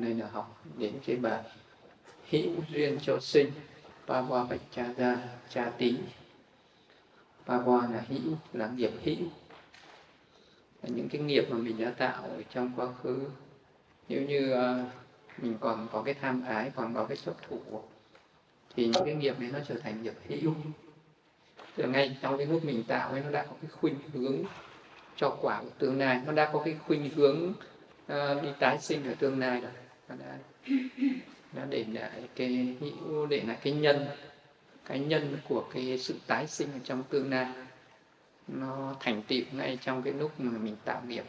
nên là học đến cái bài hữu duyên cho sinh Pava bạch cha tí Pava là hữu là nghiệp hữu. Là những cái nghiệp mà mình đã tạo ở trong quá khứ. Nếu như à, mình còn có cái tham ái còn có cái chấp thủ thì những cái nghiệp này nó trở thành nghiệp hữu. Từ ngay trong cái lúc mình tạo ấy nó đã có cái khuynh hướng cho quả của tương lai. Nó đã có cái khuynh hướng uh, đi tái sinh ở tương lai rồi nó đã nó để lại cái hữu để lại cái nhân. Cái nhân của cái sự tái sinh ở trong tương lai. Nó thành tựu ngay trong cái lúc mà mình tạo nghiệp.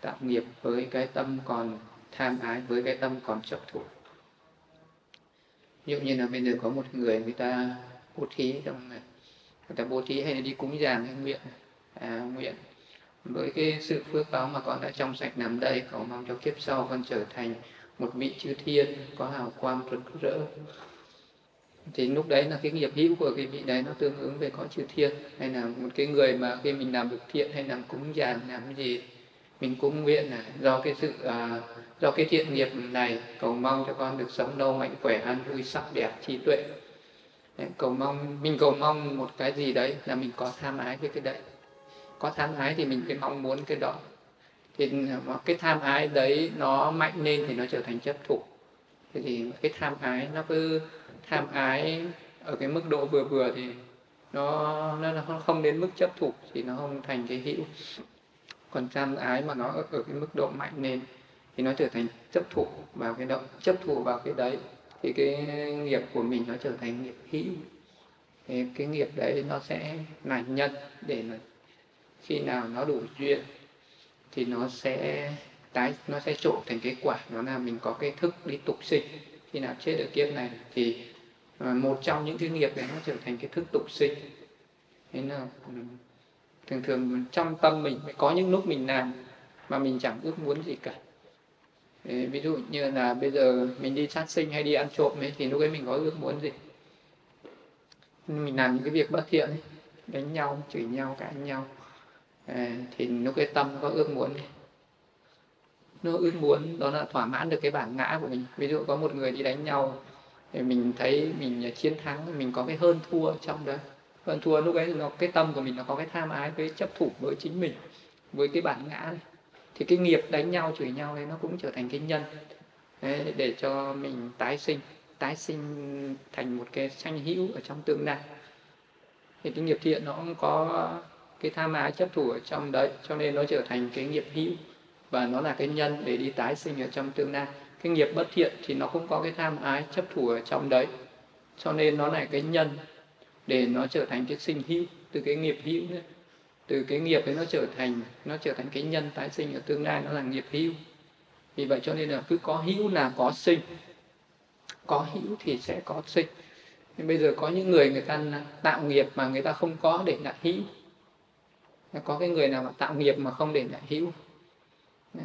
Tạo nghiệp với cái tâm còn tham ái với cái tâm còn chấp thủ. Ví dụ như là bây giờ có một người người ta bố thí trong này. Người ta bố thí hay là đi cúng dường hay nguyện. À, nguyện. Với cái sự phước báo mà con đã trong sạch nằm đây cầu mong cho kiếp sau con trở thành một vị chư thiên có hào quang rực rỡ. Thì lúc đấy là cái nghiệp hữu của cái vị đấy nó tương ứng về có chư thiên. Hay là một cái người mà khi mình làm được thiện hay làm cúng dường làm cái gì mình cúng nguyện là do cái sự à, do cái thiện nghiệp này cầu mong cho con được sống lâu mạnh khỏe an vui sắc đẹp trí tuệ. Đấy, cầu mong mình cầu mong một cái gì đấy là mình có tham ái với cái đấy. Có tham ái thì mình phải mong muốn cái đó thì cái tham ái đấy nó mạnh lên thì nó trở thành chấp thủ. Thế thì cái tham ái nó cứ tham ái ở cái mức độ vừa vừa thì nó nó không đến mức chấp thủ thì nó không thành cái hữu. Còn tham ái mà nó ở, ở cái mức độ mạnh lên thì nó trở thành chấp thủ vào cái động chấp thủ vào cái đấy thì cái nghiệp của mình nó trở thành nghiệp hữu. Thì cái nghiệp đấy nó sẽ là nhân để mà khi nào nó đủ duyên thì nó sẽ tái nó sẽ trộn thành cái quả nó là mình có cái thức đi tục sinh. Khi nào chết ở kiếp này thì à, một trong những cái nghiệp đấy nó trở thành cái thức tục sinh. Thế là ừ, thường thường trong tâm mình có những lúc mình làm mà mình chẳng ước muốn gì cả. Đấy, ví dụ như là bây giờ mình đi sát sinh hay đi ăn trộm ấy thì lúc ấy mình có ước muốn gì? Mình làm những cái việc bất thiện ấy, đánh nhau chửi nhau cãi nhau. Ờ, thì lúc cái tâm có ước muốn nó ước muốn đó là thỏa mãn được cái bản ngã của mình. Ví dụ có một người đi đánh nhau thì mình thấy mình chiến thắng mình có cái hơn thua trong đó. Hơn thua lúc ấy nó cái tâm của mình nó có cái tham ái với chấp thủ với chính mình với cái bản ngã này. thì cái nghiệp đánh nhau chửi nhau đấy nó cũng trở thành cái nhân đấy, để cho mình tái sinh tái sinh thành một cái sanh hữu ở trong tương lai. Thì cái nghiệp thiện nó cũng có cái tham ái chấp thủ ở trong đấy, cho nên nó trở thành cái nghiệp hữu, và nó là cái nhân để đi tái sinh ở trong tương lai. Cái nghiệp bất thiện thì nó cũng có cái tham ái chấp thủ ở trong đấy, cho nên nó là cái nhân để nó trở thành cái sinh hữu. Từ cái nghiệp hữu đấy từ cái nghiệp ấy nó trở thành, nó trở thành cái nhân tái sinh ở tương lai, nó là nghiệp hữu. Vì vậy cho nên là cứ có hữu là có sinh, có hữu thì sẽ có sinh. Nhưng bây giờ có những người người ta tạo nghiệp mà người ta không có để lại hữu có cái người nào mà tạo nghiệp mà không để lại hữu.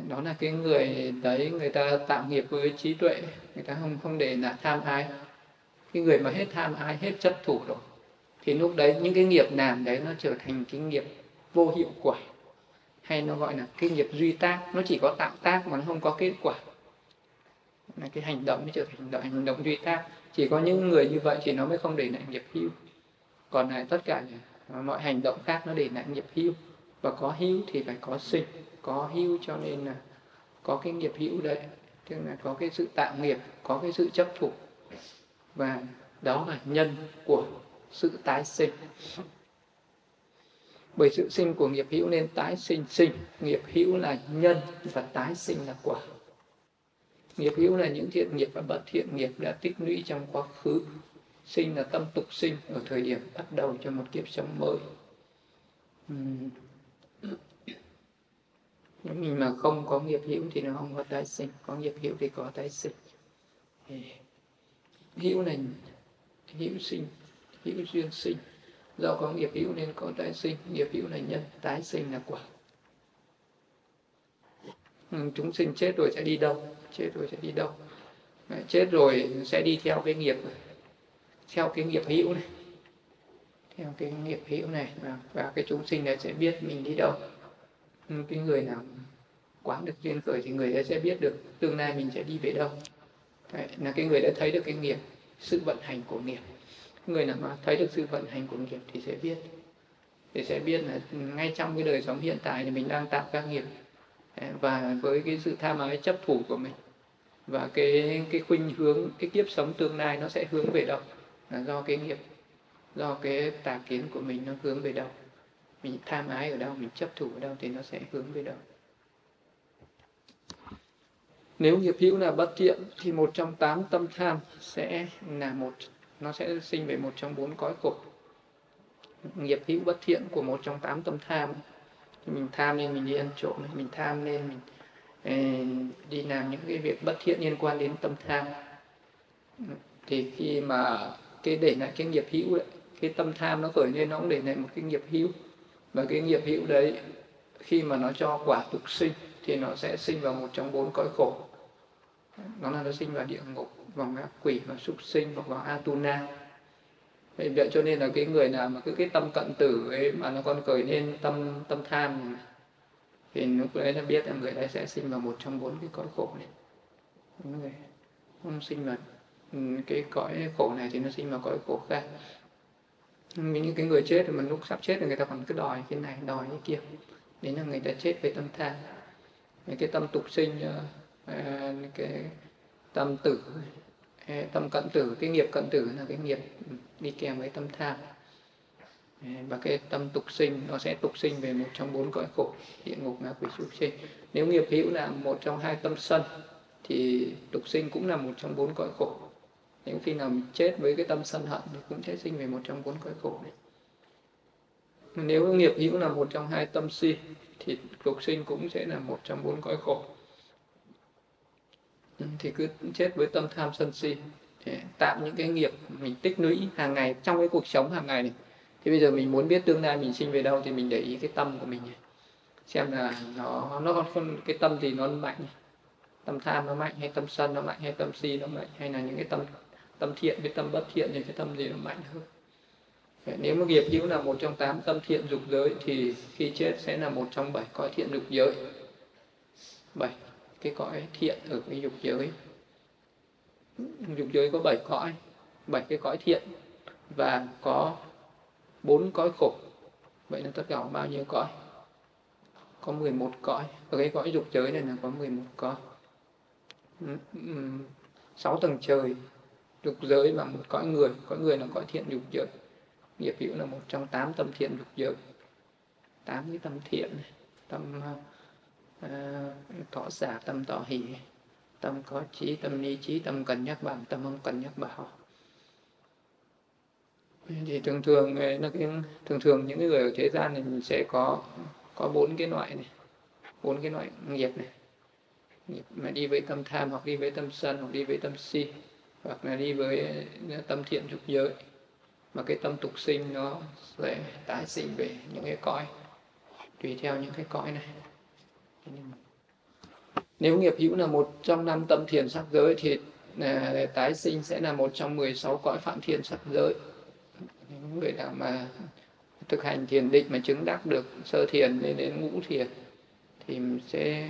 Đó là cái người đấy người ta tạo nghiệp với trí tuệ người ta không không để lại tham ái. Cái người mà hết tham ái hết chấp thủ rồi thì lúc đấy những cái nghiệp làm đấy nó trở thành cái nghiệp vô hiệu quả. Hay nó gọi là cái nghiệp duy tác nó chỉ có tạo tác mà nó không có kết quả. Là cái hành động nó trở thành hành động, hành động duy tác. Chỉ có những người như vậy thì nó mới không để lại nghiệp hữu. Còn lại tất cả mọi hành động khác nó để lại nghiệp hữu. Và có hữu thì phải có sinh. Có hữu cho nên là có cái nghiệp hữu đấy. Tức là có cái sự tạo nghiệp, có cái sự chấp thủ. Và đó là nhân của sự tái sinh. Bởi sự sinh của nghiệp hữu nên tái sinh sinh. Nghiệp hữu là nhân và tái sinh là quả. Nghiệp hữu là những thiện nghiệp và bất thiện nghiệp đã tích lũy trong quá khứ sinh là tâm tục sinh ở thời điểm bắt đầu cho một kiếp sống mới. Nếu mình mà không có nghiệp hữu thì nó không có tái sinh có nghiệp hữu thì có tái sinh. Hữu này, hữu sinh hữu duyên sinh. Do có nghiệp hữu nên có tái sinh nghiệp hữu là nhân tái sinh là quả. Chúng sinh chết rồi sẽ đi đâu? Chết rồi sẽ đi đâu? Chết rồi sẽ đi theo cái nghiệp theo cái nghiệp hữu này. Theo cái nghiệp hữu này và, và cái chúng sinh này sẽ biết mình đi đâu. Cái người nào quán được duyên khởi thì người ấy sẽ biết được tương lai mình sẽ đi về đâu. Đấy, là cái người đã thấy được cái nghiệp sự vận hành của nghiệp. Người nào mà thấy được sự vận hành của nghiệp thì sẽ biết. Thì sẽ biết là ngay trong cái đời sống hiện tại thì mình đang tạo các nghiệp. Và với cái sự tham ái chấp thủ của mình và cái cái khuynh hướng cái kiếp sống tương lai nó sẽ hướng về đâu là do cái nghiệp, do cái tà kiến của mình nó hướng về đâu. Mình tham ái ở đâu, mình chấp thủ ở đâu thì nó sẽ hướng về đâu. Nếu nghiệp hữu là bất thiện thì một trong tám tâm tham sẽ là một, nó sẽ sinh về một trong bốn cõi khổ. Nghiệp hữu bất thiện của một trong tám tâm tham, thì mình tham nên mình đi ăn trộm mình tham nên mình ờ, đi làm những cái việc bất thiện liên quan đến tâm tham. Thì khi mà cái để lại cái nghiệp hữu đấy, cái tâm tham nó khởi lên nó cũng để lại một cái nghiệp hữu. Và cái nghiệp hữu đấy, khi mà nó cho quả tục sinh thì nó sẽ sinh vào một trong bốn cõi khổ. Nó là nó sinh vào địa ngục, vào ngạ quỷ và súc sinh hoặc vào atuna. Vậy vậy cho nên là cái người nào mà cứ cái tâm cận tử ấy mà nó còn khởi lên tâm tâm tham thì lúc đấy là biết là người đấy sẽ sinh vào một trong bốn cái cõi khổ này. Người không sinh vào cái cõi khổ này thì nó sinh vào cõi khổ khác. Những cái người chết mà lúc sắp chết thì người ta còn cứ đòi cái này, đòi cái kia. Đấy là người ta chết với tâm tham cái tâm tục sinh ờ, ờ, cái tâm tử ờ, tâm cận tử, cái nghiệp cận tử là cái nghiệp đi kèm với tâm tham và cái tâm tục sinh, nó sẽ tục sinh về một trong bốn cõi khổ, địa ngục ngạ quỷ, súc sinh. Nếu nghiệp hữu là một trong hai tâm sân, thì tục sinh cũng là một trong bốn cõi khổ nếu khi nào mình chết với cái tâm sân hận thì cũng sẽ sinh về một trong bốn cõi khổ này nếu nghiệp hữu là một trong hai tâm si, thì cuộc sinh cũng sẽ là một trong bốn cõi khổ. Thì cứ chết với tâm tham sân si để tạo những cái nghiệp mình tích lũy hàng ngày, trong cái cuộc sống hàng ngày này. Thì bây giờ mình muốn biết tương lai mình sinh về đâu thì mình để ý cái tâm của mình xem là nó nó còn cái tâm gì nó mạnh tâm tham nó mạnh hay tâm sân nó mạnh hay tâm si nó mạnh, hay là những cái tâm tâm thiện với tâm bất thiện thì cái tâm gì nó mạnh hơn. Nếu mà nghiệp hữu là một trong tám tâm thiện dục giới thì khi chết sẽ là một trong bảy cõi thiện dục giới. Bảy cái cõi thiện ở cái dục giới. Dục giới có bảy cõi, bảy cái cõi thiện và có bốn cõi khổ. Vậy là tất cả bao nhiêu cõi? Có 11 cõi. Ở cái cõi dục giới này là có 11 cõi. Sáu tầng trời dục giới và một cõi người. Cõi người là cõi thiện dục giới. Nghiệp hữu là một trong tám tâm thiện dục giới. Tám cái tâm thiện tâm uh, thọ xả tâm tỏ hỷ tâm có trí tâm ni trí tâm cần nhắc bảo tâm không cần nhắc bảo. Thì thường thường ờ, nó cái thường thường những người ở thế gian này mình sẽ có có bốn cái loại này. Bốn cái loại nghiệp này. Nghiệp mà đi với tâm tham hoặc đi với tâm sân hoặc đi với tâm si hoặc là đi với à, tâm thiện dục giới. Mà cái tâm tục sinh nó sẽ tái sinh về những cái cõi, tùy theo những cái cõi này. Nếu nghiệp hữu là một trong năm tâm thiền sắc giới thì à, tái sinh sẽ là một trong 16 cõi phạm thiền sắc giới. Những người nào mà thực hành thiền định mà chứng đắc được sơ thiền lên đến ngũ thiền thì sẽ,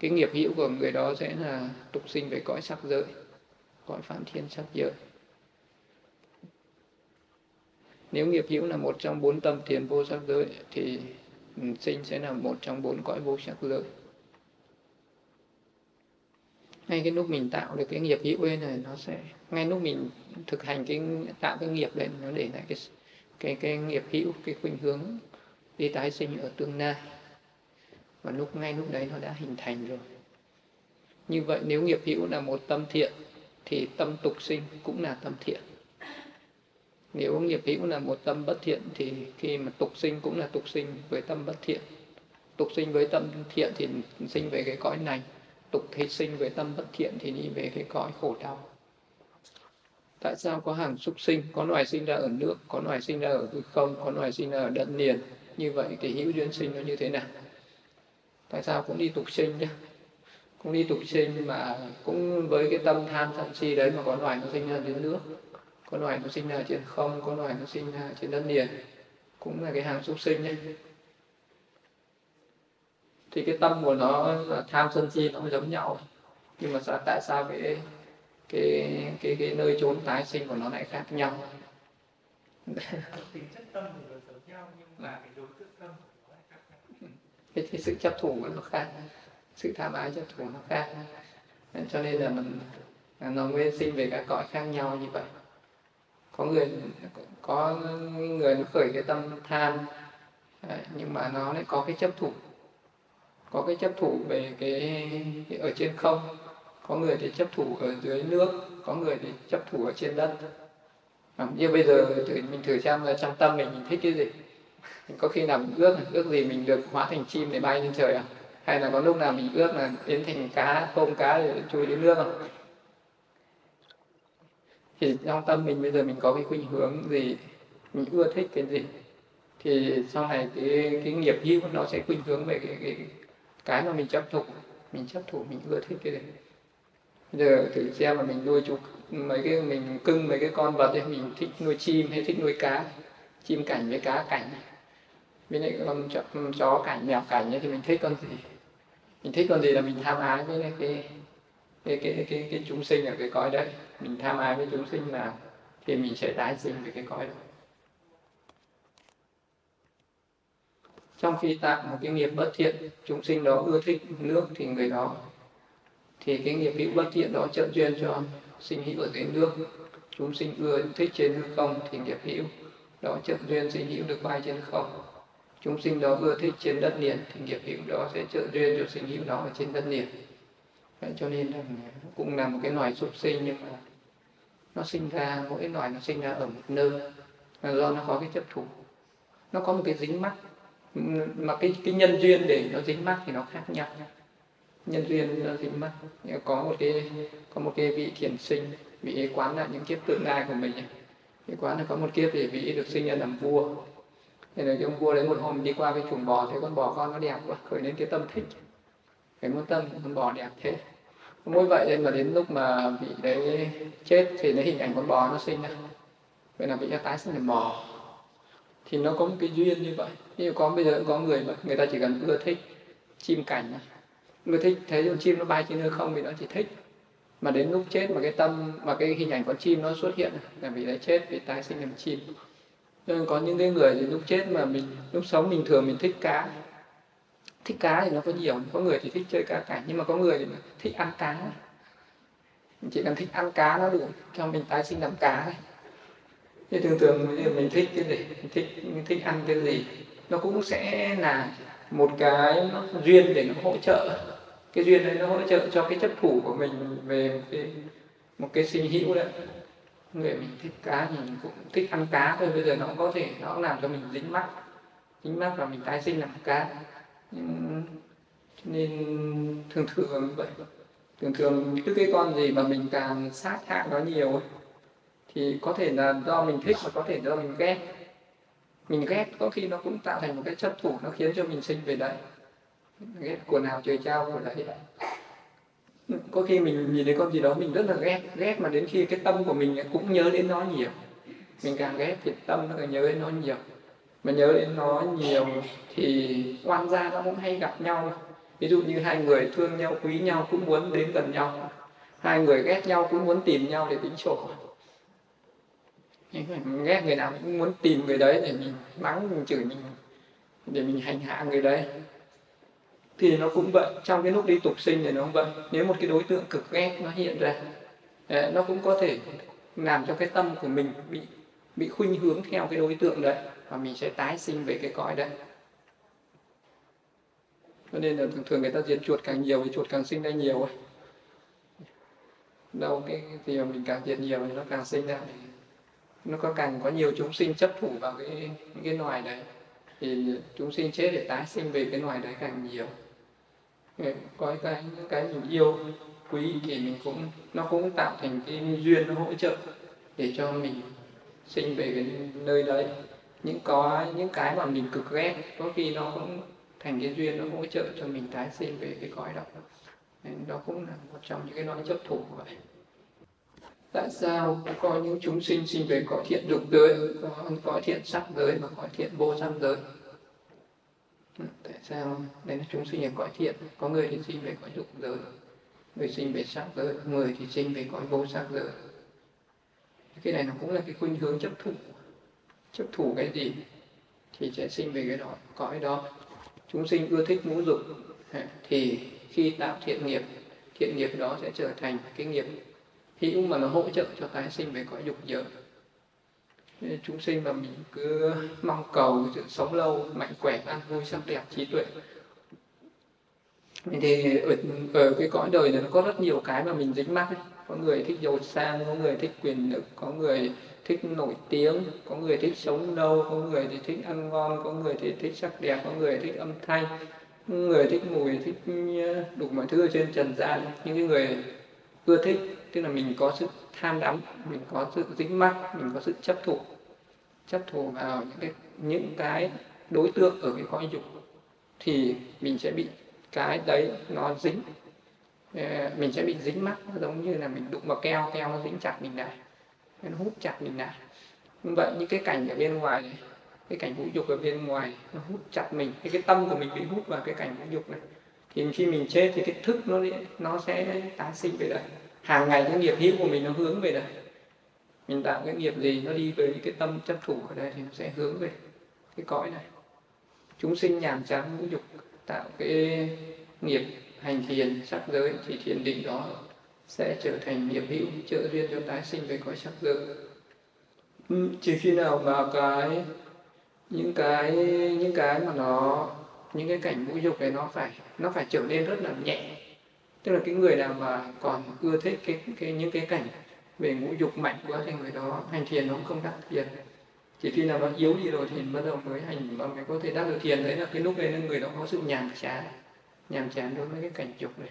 cái nghiệp hữu của người đó sẽ là tục sinh về cõi sắc giới cõi phạm thiên sắc giới nếu nghiệp hữu là một trong bốn tâm thiền vô sắc giới, thì sinh sẽ là một trong bốn cõi vô sắc giới. Ngay cái lúc mình tạo được cái nghiệp hữu ấy này, nó sẽ, ngay lúc mình thực hành cái, tạo cái nghiệp đấy nó để lại cái cái cái nghiệp hữu, cái khuynh hướng đi tái sinh ở tương lai. Và lúc, ngay lúc đấy nó đã hình thành rồi. Như vậy nếu nghiệp hữu là một tâm thiện thì tâm tục sinh cũng là tâm thiện. Nếu nghiệp hữu là một tâm bất thiện, thì khi mà tục sinh cũng là tục sinh với tâm bất thiện. Tục sinh với tâm thiện thì sinh về cái cõi này, tục thế sinh với tâm bất thiện thì đi về cái cõi khổ đau. Tại sao có hàng súc sinh? Có loài sinh ra ở nước, có loài sinh ra ở hư không, có loài sinh ra ở đất liền. Như vậy thì hữu duyên sinh nó như thế nào? Tại sao cũng đi tục sinh nhé cũng đi tục sinh mà cũng với cái tâm tham sân si đấy mà có loài nó sinh ra dưới nước có loài nó sinh ra trên không có loài nó sinh ra trên đất liền cũng là cái hàng súc sinh nhé thì cái tâm của nó tham sân si nó giống nhau. Nhưng mà sao tại sao cái cái cái cái nơi trốn tái sinh của nó lại khác nhau? Tính chất tâm thì nó giống nhau nhưng mà cái đối tượng tâm của nó lại khác nhau. Cái, cái sự chấp thủ của nó khác sự tham ái chấp thủ nó khác cho nên là mình nó mới sinh về các cõi khác nhau như vậy. Có người có người nó khởi cái tâm tham nhưng mà nó lại có cái chấp thủ. Có cái chấp thủ về cái, ở trên không. Có người thì chấp thủ ở dưới nước có người thì chấp thủ ở trên đất. À, như bây giờ thử, mình thử xem là trong tâm mình mình thích cái gì. Có khi nào mình ước ước gì mình được hóa thành chim để bay lên trời à? Hay là có lúc nào mình ước là biến thành cá tôm cá để chui đến nước không? Thì trong tâm mình bây giờ mình có cái khuynh hướng gì? Mình ưa thích cái gì? Thì sau này cái cái nghiệp hữu nó sẽ khuynh hướng về cái, cái cái mà mình chấp thụ. Mình chấp thụ mình ưa thích cái gì bây giờ thử xem mà mình nuôi chú mấy cái mình cưng mấy cái con vật ấy mình thích nuôi chim hay thích nuôi cá? Chim cảnh với cá cảnh. Bên lại con chó, chó cảnh mèo cảnh ấy thì mình thích con gì? Mình thích con gì là mình tham ái với cái cái cái cái cái, cái chúng sinh ở cái cõi đấy. Mình tham ái với chúng sinh nào thì mình sẽ tái sinh về cái cõi đó trong khi tạo một cái nghiệp bất thiện chúng sinh đó ưa thích nước thì người đó thì cái nghiệp hữu bất thiện đó trợ duyên cho sinh hữu ở dưới nước. Chúng sinh ưa thích trên hư không thì nghiệp hữu đó trợ duyên sinh hữu được bay trên không chúng sinh đó ưa thích trên đất liền, thì nghiệp hữu đó sẽ trợ duyên cho sinh hữu đó ở trên đất liền. Vậy cho nên là cũng là một cái loài súc sinh, nhưng mà nó sinh ra, mỗi loài nó sinh ra ở một nơi, là do nó có cái chấp thủ. Nó có một cái dính mắc, mà cái cái nhân duyên để nó dính mắc thì nó khác nhau. Nhân duyên nó dính mắc có một cái, có một cái vị thiền sinh, vị ấy quán là những kiếp tương lai của mình. Vị quán là có một kiếp thì vị được sinh ra làm vua thế là ông vua đấy một hôm đi qua cái chuồng bò, thấy con bò con nó đẹp quá, khởi lên cái tâm thích. Cái muốn tâm con bò đẹp thế. Mỗi vậy nên mà đến lúc mà vị đấy chết thì lấy hình ảnh con bò nó sinh ra. Vậy là vị nó tái sinh làm bò. Thì nó có một cái duyên như vậy. Như có, bây giờ có người mà, người ta chỉ cần ưa thích chim cảnh ưa thích, thấy con chim nó bay trên hư không thì nó chỉ thích. Mà đến lúc chết mà cái tâm, mà cái hình ảnh con chim nó xuất hiện là vì đấy chết vì tái sinh làm chim cho nên có những cái người thì lúc chết mà mình lúc sống mình thường mình thích cá. Thích cá thì nó có nhiều có người thì thích chơi cá cảnh nhưng mà có người thì thích ăn cá. Mình chỉ cần thích ăn cá nó đủ cho mình tái sinh làm cá thôi. Thì thường thường mình thích cái gì? Mình thích mình thích ăn cái gì? Nó cũng sẽ là một cái duyên để nó hỗ trợ. Cái duyên đấy nó hỗ trợ cho cái chấp thủ của mình về một cái, một cái sinh hữu đấy người mình thích cá thì mình cũng thích ăn cá. Thôi bây giờ nó cũng có thể nó cũng làm cho mình dính mắt. Dính mắt và mình tái sinh làm cá. Nên thường thường vậy. Thường thường cứ cái con gì mà mình càng sát hại nó nhiều ấy, thì có thể là do mình thích và có thể do mình ghét. Mình ghét có khi nó cũng tạo thành một cái chấp thủ nó khiến cho mình sinh về đấy. Ghét của nào trời trao của đấy có khi mình nhìn thấy con gì đó, mình rất là ghét ghét mà đến khi cái tâm của mình cũng nhớ đến nó nhiều. Mình càng ghét thì tâm nó càng nhớ đến nó nhiều. Mà nhớ đến nó nhiều thì oan gia nó cũng hay gặp nhau. Ví dụ như hai người thương nhau, quý nhau cũng muốn đến gần nhau. Hai người ghét nhau cũng muốn tìm nhau để tính sổ. Ghét người nào cũng muốn tìm người đấy để mình mắng, mình chửi mình, để mình hành hạ người đấy thì nó cũng vậy. Trong cái lúc đi tục sinh thì nó cũng vậy. Nếu một cái đối tượng cực ghét nó hiện ra nó cũng có thể làm cho cái tâm của mình bị bị khuynh hướng theo cái đối tượng đấy, và mình sẽ tái sinh về cái cõi đấy. Cho nên là thường thường người ta diệt chuột càng nhiều thì chuột càng sinh ra nhiều ấy. Đâu cái thì mà mình càng diệt nhiều thì nó càng sinh ra. Nó có càng có nhiều chúng sinh chấp thủ vào cái cái loài đấy. Thì chúng sinh chết để tái sinh về cái loài đấy càng nhiều coi cái, những cái mình yêu, quý thì mình cũng, nó cũng tạo thành cái duyên nó hỗ trợ để cho mình sinh về cái nơi đấy. Những có, những cái mà mình cực ghét, có khi nó cũng thành cái duyên nó hỗ trợ cho mình tái sinh về cái cõi đó. Nên đó cũng là một trong những cái nói chấp thủ vậy tại sao có những chúng sinh sinh về cõi thiện dục giới, có cõi thiện sắc giới và cõi thiện vô sắc giới? Tại sao đây là chúng sinh ở cõi thiện? Có người thì sinh về cõi dục giới, người sinh về sắc giới, người thì sinh về cõi vô sắc giới. Cái này nó cũng là cái khuynh hướng chấp thủ. Chấp thủ cái gì thì sẽ sinh về cái đó cõi đó. Chúng sinh ưa thích ngũ dục thì khi tạo thiện nghiệp thiện nghiệp đó sẽ trở thành cái nghiệp hữu mà nó hỗ trợ cho tái sinh về cõi dục giới chúng sinh mà mình cứ mong cầu sự sống lâu mạnh khỏe an vui sắc đẹp trí tuệ thì ở, ở cái cõi đời này nó có rất nhiều cái mà mình dính mắc ấy. có người thích giàu sang có người thích quyền lực có người thích nổi tiếng có người thích sống lâu có người thì thích ăn ngon có người thì thích sắc đẹp có người thích âm thanh có người thích mùi thích ờ, đủ mọi thứ ở trên trần gian những cái người ưa thích tức là mình có sự tham đắm, mình có sự dính mắc, mình có sự chấp thủ. Chấp thủ vào những cái những cái đối tượng ở cái cõi dục thì mình sẽ bị cái đấy nó dính. Ờ, mình sẽ bị dính mắc giống như là mình đụng vào keo keo nó dính chặt mình lại, nó hút chặt mình lại. Vậy, những cái cảnh ở bên ngoài này, cái cảnh vũ dục ở bên ngoài, nó hút chặt mình, cái cái tâm của mình bị hút vào cái cảnh vũ dục này. Thì khi mình chết thì cái thức nó nó sẽ tái sinh về đây hàng ngày cái nghiệp hữu của mình nó hướng về đây. Mình tạo cái nghiệp gì nó đi về cái tâm chấp thủ ở đây thì nó sẽ hướng về cái cõi này. Chúng sinh nhàm chán ngũ dục tạo cái nghiệp hành thiền, sắc giới thì thiền định đó sẽ trở thành nghiệp hữu, trợ duyên cho tái sinh về cõi sắc giới. Ừ, chỉ khi nào mà cái, những cái những cái mà nó, những cái cảnh ngũ dục này nó phải nó phải trở nên rất là nhẹ tức là cái người nào mà còn ưa thích cái cái những cái cảnh về ngũ dục mạnh quá thì người đó hành thiền nó cũng không đắc thiền. Chỉ khi nào nó yếu đi rồi thì bắt đầu mới hành mà mới có thể đắc được thiền. Đấy là cái lúc đấy người đó có sự nhàm chán nhàm chán đối với cái cảnh dục này.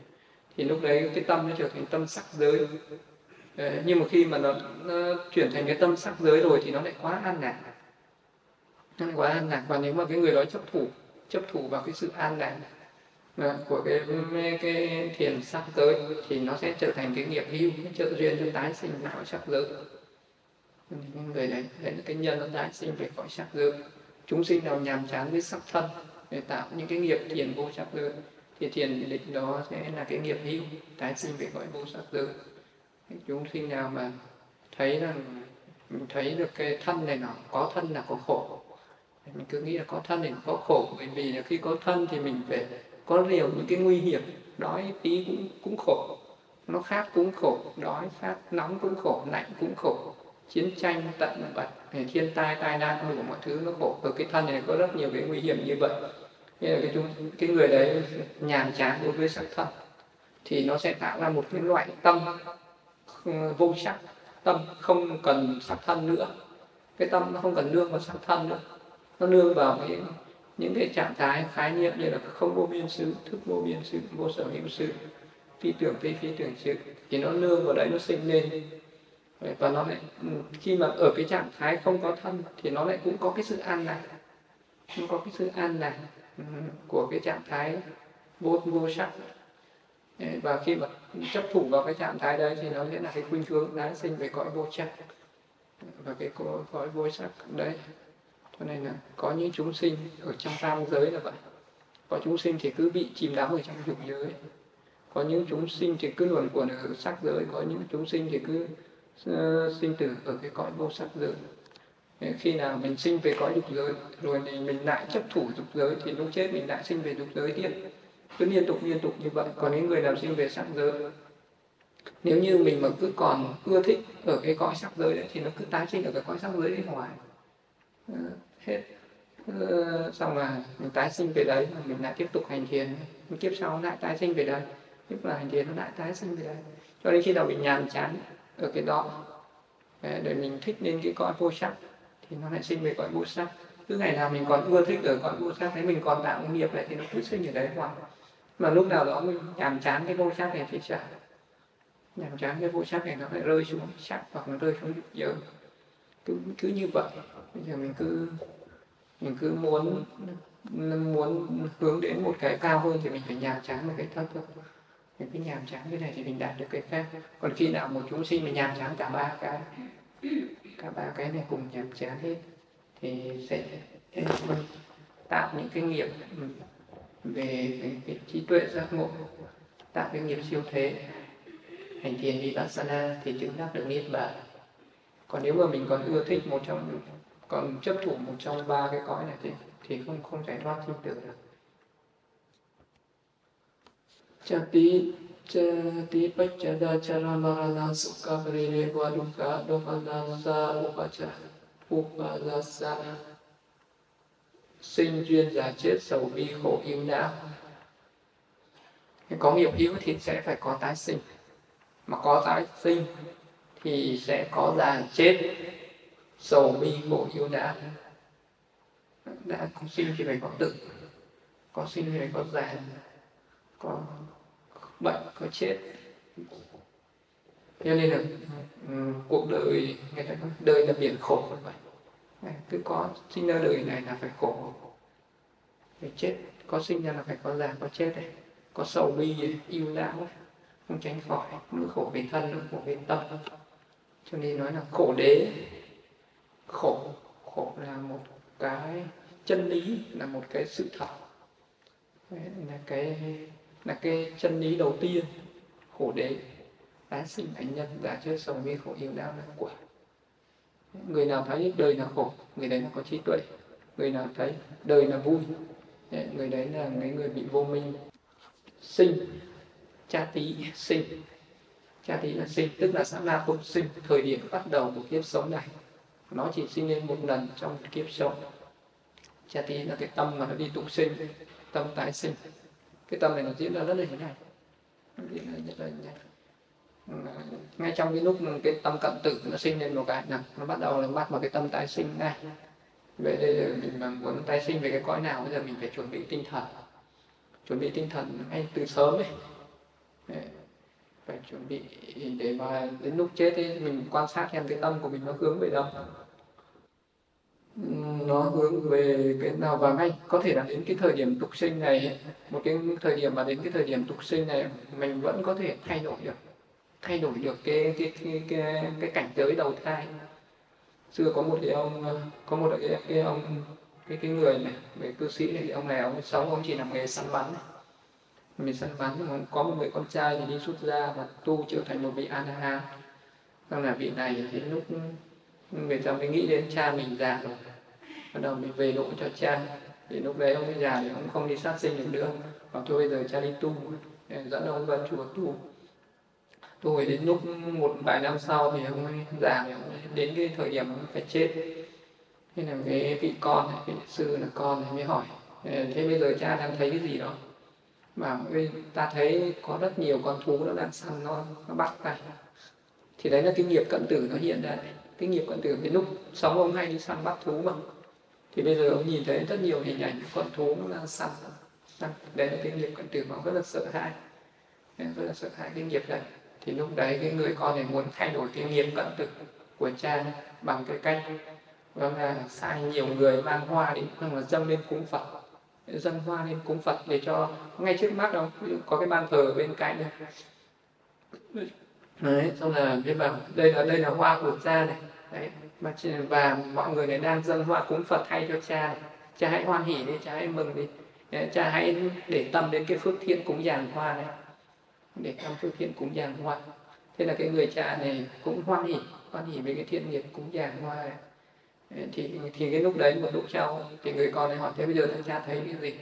Thì lúc đấy cái tâm nó trở thành tâm sắc giới. Đấy, nhưng mà khi mà nó, nó chuyển thành cái tâm sắc giới rồi thì nó lại quá an lạc. Nó lại quá an lạc. Và nếu mà cái người đó chấp thủ chấp thủ vào cái sự an lạc Vâng, của cái cái thiền sắc giới thì nó sẽ trở thành cái nghiệp hưu trợ duyên cho tái sinh về cõi sắc giới. Người đấy đấy là cái nhân nó tái sinh về cõi sắc giới. Chúng sinh nào nhàm chán với sắc thân, để tạo những cái nghiệp thiền vô sắc giới, thì thiền định đó sẽ là cái nghiệp hưu tái sinh về cõi vô sắc giới. Chúng sinh nào mà thấy rằng mình thấy được cái thân này nó có thân là có khổ. Mình cứ nghĩ là có thân thì có khổ, bởi vì là khi có thân thì mình phải có nhiều những cái nguy hiểm, đói tí cũng cũng khổ. Nó khát cũng khổ, đói khát nóng cũng khổ, lạnh cũng khổ. Chiến tranh, tận bật thiên tai tai nạn đủ mọi thứ nó khổ. Ở cái thân này có rất nhiều cái nguy hiểm như vậy. Nên là cái chúng, cái người đấy nhàm chán đối với sắc thân. Thì nó sẽ tạo ra một cái loại tâm ừ, vô sắc. Tâm không cần sắc thân nữa. Cái tâm nó không cần nương vào sắc thân nữa. Nó nương vào cái những cái trạng thái khái niệm như là không vô biên sự, thức vô biên sự, vô sở hữu sự, phi tưởng phi phi tưởng sự, thì nó nương vào đấy, nó sinh lên. Và nó lại ừ, khi mà ở cái trạng thái không có thân, thì nó lại cũng có cái sự an lạc. Nó có cái sự an lạc ừ, của cái trạng thái vô vô sắc. Và khi mà chấp thủ vào cái trạng thái đấy thì nó sẽ là cái khuynh hướng đã sinh về cõi vô sắc. Và cái cõi vô sắc đấy cho nên là có những chúng sinh ở trong tam giới là vậy. Có chúng sinh thì cứ bị chìm đắm ở trong dục giới có những chúng sinh thì cứ luồn quẩn ở sắc giới có những chúng sinh thì cứ uh, sinh tử ở cái cõi vô sắc giới. Khi nào mình sinh về cõi dục giới rồi thì mình lại chấp thủ dục giới thì lúc chết mình lại sinh về dục giới tiếp. Cứ liên tục liên tục như vậy. Còn những người nào sinh về sắc giới nếu như mình mà cứ còn ưa thích ở cái cõi sắc giới đấy thì nó cứ tái sinh ở cái cõi sắc giới đấy ngoài ờ, hết. Ờ, xong là mình tái sinh về đấy mình lại tiếp tục hành thiền. Mình kiếp sau lại tái sinh về đây tiếp là hành thiền nó lại tái sinh về đây cho đến khi nào bị nhàm chán ở cái đó, để mình thích lên cái cõi vô sắc, thì nó lại sinh về cõi vô sắc. Cứ ngày nào mình còn ưa thích ở cõi vô sắc, thấy mình còn tạo nghiệp lại, thì nó cứ sinh ở đấy hoài. Mà lúc nào đó mình nhàm chán cái vô sắc này thì chả, nhàm chán cái vô sắc này nó lại rơi xuống sắc hoặc nó rơi xuống dục giới cứ cứ như vậy. Bây giờ mình cứ mình cứ muốn muốn hướng đến một cái cao hơn thì mình phải nhàm chán một cái thấp thôi. Mình cứ nhàm chán cái này thì mình đạt được cái khác còn khi nào một chúng sinh mình nhàm chán cả ba cái cả ba cái này cùng nhàm chán hết thì sẽ tạo những cái nghiệp về cái, cái trí tuệ giác ngộ tạo cái nghiệp siêu thế. Hành thiền vipassana thì chứng đắc được niết bàn. Còn nếu mà mình còn ưa thích một trong còn chấp thủ một trong ba cái cõi này thì thì không không giải thoát sinh tử được. Chati Chati sa u pa cha u pa la sa Sinh duyên già chết sầu bi khổ yêu não. Có nghiệp hữu thì sẽ phải có tái sinh. Mà có tái sinh thì sẽ có già chết sầu bi ngộ yêu đã. Đã có sinh thì phải có tự. Có sinh thì phải có già. Có bệnh có chết. Cho nên là um, cuộc đời người ta nói đời là biển khổ như vậy cứ có sinh ra đời này là phải khổ. Phải chết. Có sinh ra là phải có già có chết đấy. Có sầu bi yêu não không tránh khỏi nỗi khổ về thân nữa, khổ về tâm. Cho nên nói là khổ đế khổ khổ là một cái chân lý là một cái sự thật. Đấy, là cái là cái chân lý đầu tiên khổ đế. Tái sinh thành nhân giả chết sống vì khổ yêu đau là quả. Người nào thấy đời là khổ người đấy là có trí tuệ. Người nào thấy đời là vui người đấy là người người bị vô minh. Sinh cha tí sinh. Cha tí là sinh tức là sẵn na không sinh thời điểm bắt đầu của kiếp sống này nó chỉ sinh lên một lần trong kiếp sống. Cha tí là cái tâm mà nó đi tục sinh, tâm tái sinh. Cái tâm này nó diễn ra rất là nhanh nó diễn ra rất là nhanh ngay trong cái lúc cái tâm cận tử nó sinh lên một cái nào, nó bắt đầu là bắt vào cái tâm tái sinh ngay. Vậy đây là mình mà muốn tái sinh về cái cõi nào, bây giờ mình phải chuẩn bị tinh thần. Chuẩn bị tinh thần ngay từ sớm ấy phải chuẩn bị để mà đến lúc chết ấy, mình quan sát xem cái tâm của mình nó hướng về đâu. Nó hướng về cái nào và ngay. Có thể là đến cái thời điểm tục sinh này một cái thời điểm mà đến cái thời điểm tục sinh này mình vẫn có thể thay đổi được. Thay đổi được cái cái cái cái, cái cảnh giới đầu thai. Xưa có một cái ông có một cái, cái ông cái cái người này về cư sĩ này ông này ông sống ông chỉ làm nghề săn bắn này mình săn bắn mà có một người con trai thì đi xuất gia và tu trở thành một vị a la xong là vị này thì lúc người ta mới nghĩ đến cha mình già rồi. Bắt đầu mình về độ cho cha. Thì lúc đấy ông ấy già thì ông không đi sát sinh được nữa. Và thôi bây giờ cha đi tu. Dẫn ông vào chùa tu. Tu rồi đến lúc một vài năm sau thì ông ấy già thì ông ấy đến cái thời điểm ông phải chết. Thế là cái vị con này, vị sư là con này mới hỏi thế bây giờ cha đang thấy cái gì đó? Mà ta thấy có rất nhiều con thú nó đang săn nó nó bắt ta. Thì đấy là cái nghiệp cận tử nó hiện ra cái nghiệp cận tử cái lúc sống ông hay đi săn bắt thú mà. Thì bây giờ ông nhìn thấy rất nhiều hình ảnh con thú nó đang săn đấy là cái nghiệp cận tử mà ông rất là sợ hãi. Rất là sợ hãi cái nghiệp này. Thì lúc đấy cái người con này muốn thay đổi cái nghiệp cận tử của cha bằng cái cách đó là sai nhiều người mang hoa đến mà dâng lên cúng phật dâng hoa lên cúng phật để cho ngay trước mắt đó có cái ban thờ bên cạnh đây. Đấy xong là biết bảo đây là đây là hoa của cha này. Đấy và, và mọi người này đang dâng hoa cúng phật thay cho cha này. cha hãy hoan hỉ đi cha hãy mừng đi. Đấy, cha hãy để tâm đến cái phước thiện cúng dàn hoa này. Để tâm phước thiện cúng dàn hoa. Thế là cái người cha này cũng hoan hỉ hoan hỉ với cái thiện nghiệp cúng dàn hoa này thì thì cái lúc đấy một lúc sau, thì người con này hỏi, thế bây giờ cha thấy cái gì?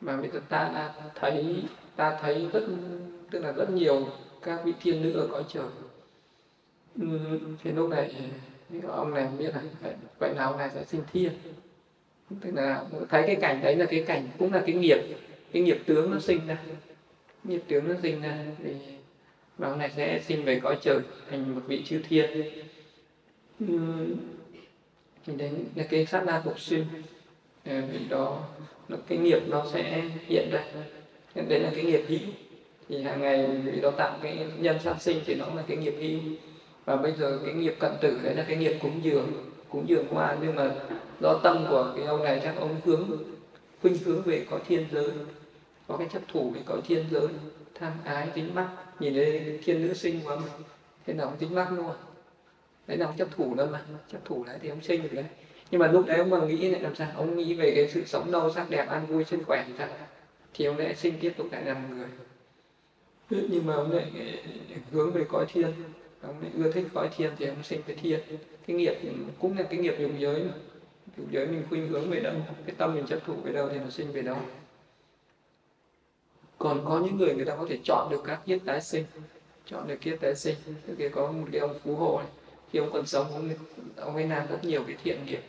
Mà bây giờ ta thấy ta thấy rất, tức là rất nhiều các vị thiên nữ ở cõi trời. Ừ, thì lúc này, ông này biết là vậy nào ông này sẽ sinh thiên. Tức là thấy cái cảnh đấy là cái cảnh, cũng là cái nghiệp cái nghiệp tướng nó sinh ra. Nghiệp tướng nó sinh ra thì và ông này sẽ sinh về cõi trời thành một vị chư thiên. Ừ, thì đấy là cái sát na phục sinh ờ, vì đó nó, cái nghiệp nó sẽ hiện ra. Đấy là cái nghiệp hữu. Thì hàng ngày vì đó tạo cái nhân sát sinh thì nó là cái nghiệp hữu. Và bây giờ cái nghiệp cận tử đấy là cái nghiệp cúng dường cúng dường qua nhưng mà do tâm của cái ông này chắc ông hướng khuynh hướng về có thiên giới có cái chấp thủ về có thiên giới. Tham ái tính mắc. Nhìn thấy thiên nữ sinh quá mà. Thế nào cũng tính mắc luôn đấy là ông chấp thủ đâu mà. Chấp thủ đấy thì ông sinh được đấy. Nhưng mà lúc đấy ông mà nghĩ lại làm sao? Ông nghĩ về cái sự sống đâu sắc đẹp, an vui sức khỏe thì sao? Thì ông lại sinh tiếp tục lại làm người. Nhưng mà ông lại ờ, hướng về cõi thiên, ông lại ưa thích cõi thiên thì ông sinh về thiên. Cái nghiệp cũng là cái nghiệp dục giới mà. Dục giới mình khuynh hướng về đâu, cái tâm mình chấp thủ về đâu thì nó sinh về đâu. Còn có những người người ta có thể chọn được các kiếp tái sinh, chọn được kiếp tái sinh. Tức là có một cái ông phú hộ này khi ông còn sống, ông ông ấy làm rất nhiều cái thiện nghiệp.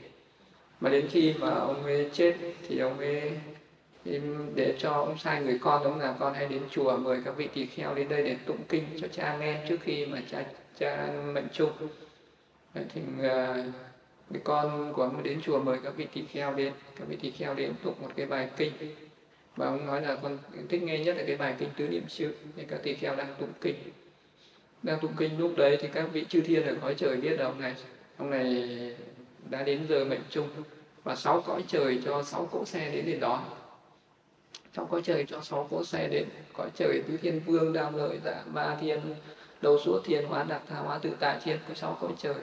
Mà đến khi mà ông ấy chết thì ông ấy để cho ông sai người con, ông là con hay đến chùa mời các vị tỳ kheo đến đây để tụng kinh cho cha nghe trước khi mà cha cha mệnh chung. Thì à, cái con của ông đến chùa mời các vị tỳ kheo đến, các vị tỳ kheo đến tụng một cái bài kinh. Và ông nói là con thích nghe nhất là cái bài kinh tứ niệm xứ thì các tỳ kheo đang tụng kinh đang tụng kinh lúc đấy thì các vị chư thiên ở cõi trời biết là ông này. Ông này đã đến giờ mệnh chung và sáu cõi trời cho sáu cỗ xe đến để đón. Sáu cõi trời cho sáu cỗ xe đến, cõi trời tứ thiên vương, đam lợi dạ ba thiên, đầu số thiên hóa đặc tha hóa, tự tại thiên có sáu cõi trời.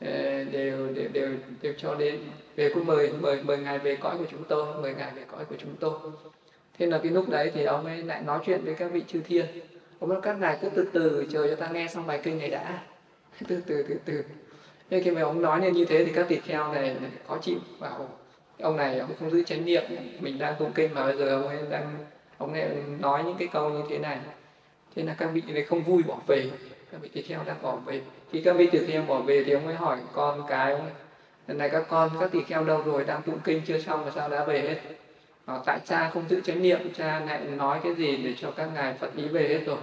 Ờ, đều đều đều đều cho đến. Về cũng mời mời mời ngài về cõi của chúng tôi, mời ngài về cõi của chúng tôi. Thế là cái lúc đấy thì ông ấy lại nói chuyện với các vị chư thiên ông nói, các ngài cứ từ từ chờ cho ta nghe xong bài kinh này đã. Từ từ từ từ. Nên khi mà ông nói lên như thế thì các tỳ kheo này khó chịu, bảo, ông này ông không giữ chánh niệm, mình đang tụng kinh mà bây giờ ông ấy đang, ông ấy nói những cái câu như thế này. Thế là các vị này không vui bỏ về, các vị tỳ kheo đang bỏ về. Khi các vị tỳ kheo bỏ về thì ông ấy hỏi con cái ông ấy, lần này các con, các tỳ kheo đâu rồi, đang tụng kinh chưa xong mà sao đã về hết? À, tại cha không giữ chánh niệm cha lại nói cái gì để cho các ngài phật ý về hết rồi.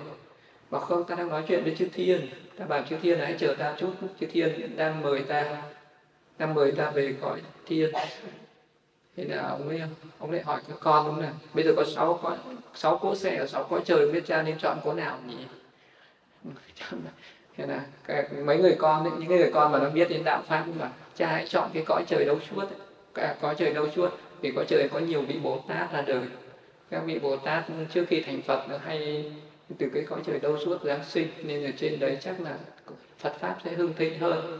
Và không ta đang nói chuyện với chư thiên. Ta bảo chư thiên hãy chờ ta chút chư thiên đang mời ta đang mời ta về cõi thiên. Thế là ông ấy ông lại hỏi các con đúng là bây giờ có sáu cõi sáu cỗ xe ở sáu cõi trời biết cha nên chọn cỗ nào nhỉ? Thế là cái, mấy người con ấy, những người con mà nó biết đến đạo pháp mà cha hãy chọn cái cõi trời đâu chuốt ấy. cõi trời đâu chuốt vì cõi trời có nhiều vị bồ tát ra đời. Các vị bồ tát trước khi thành phật nó hay từ cái cõi trời đâu suốt giáng sinh nên ở trên đấy chắc là phật pháp sẽ hưng thịnh hơn.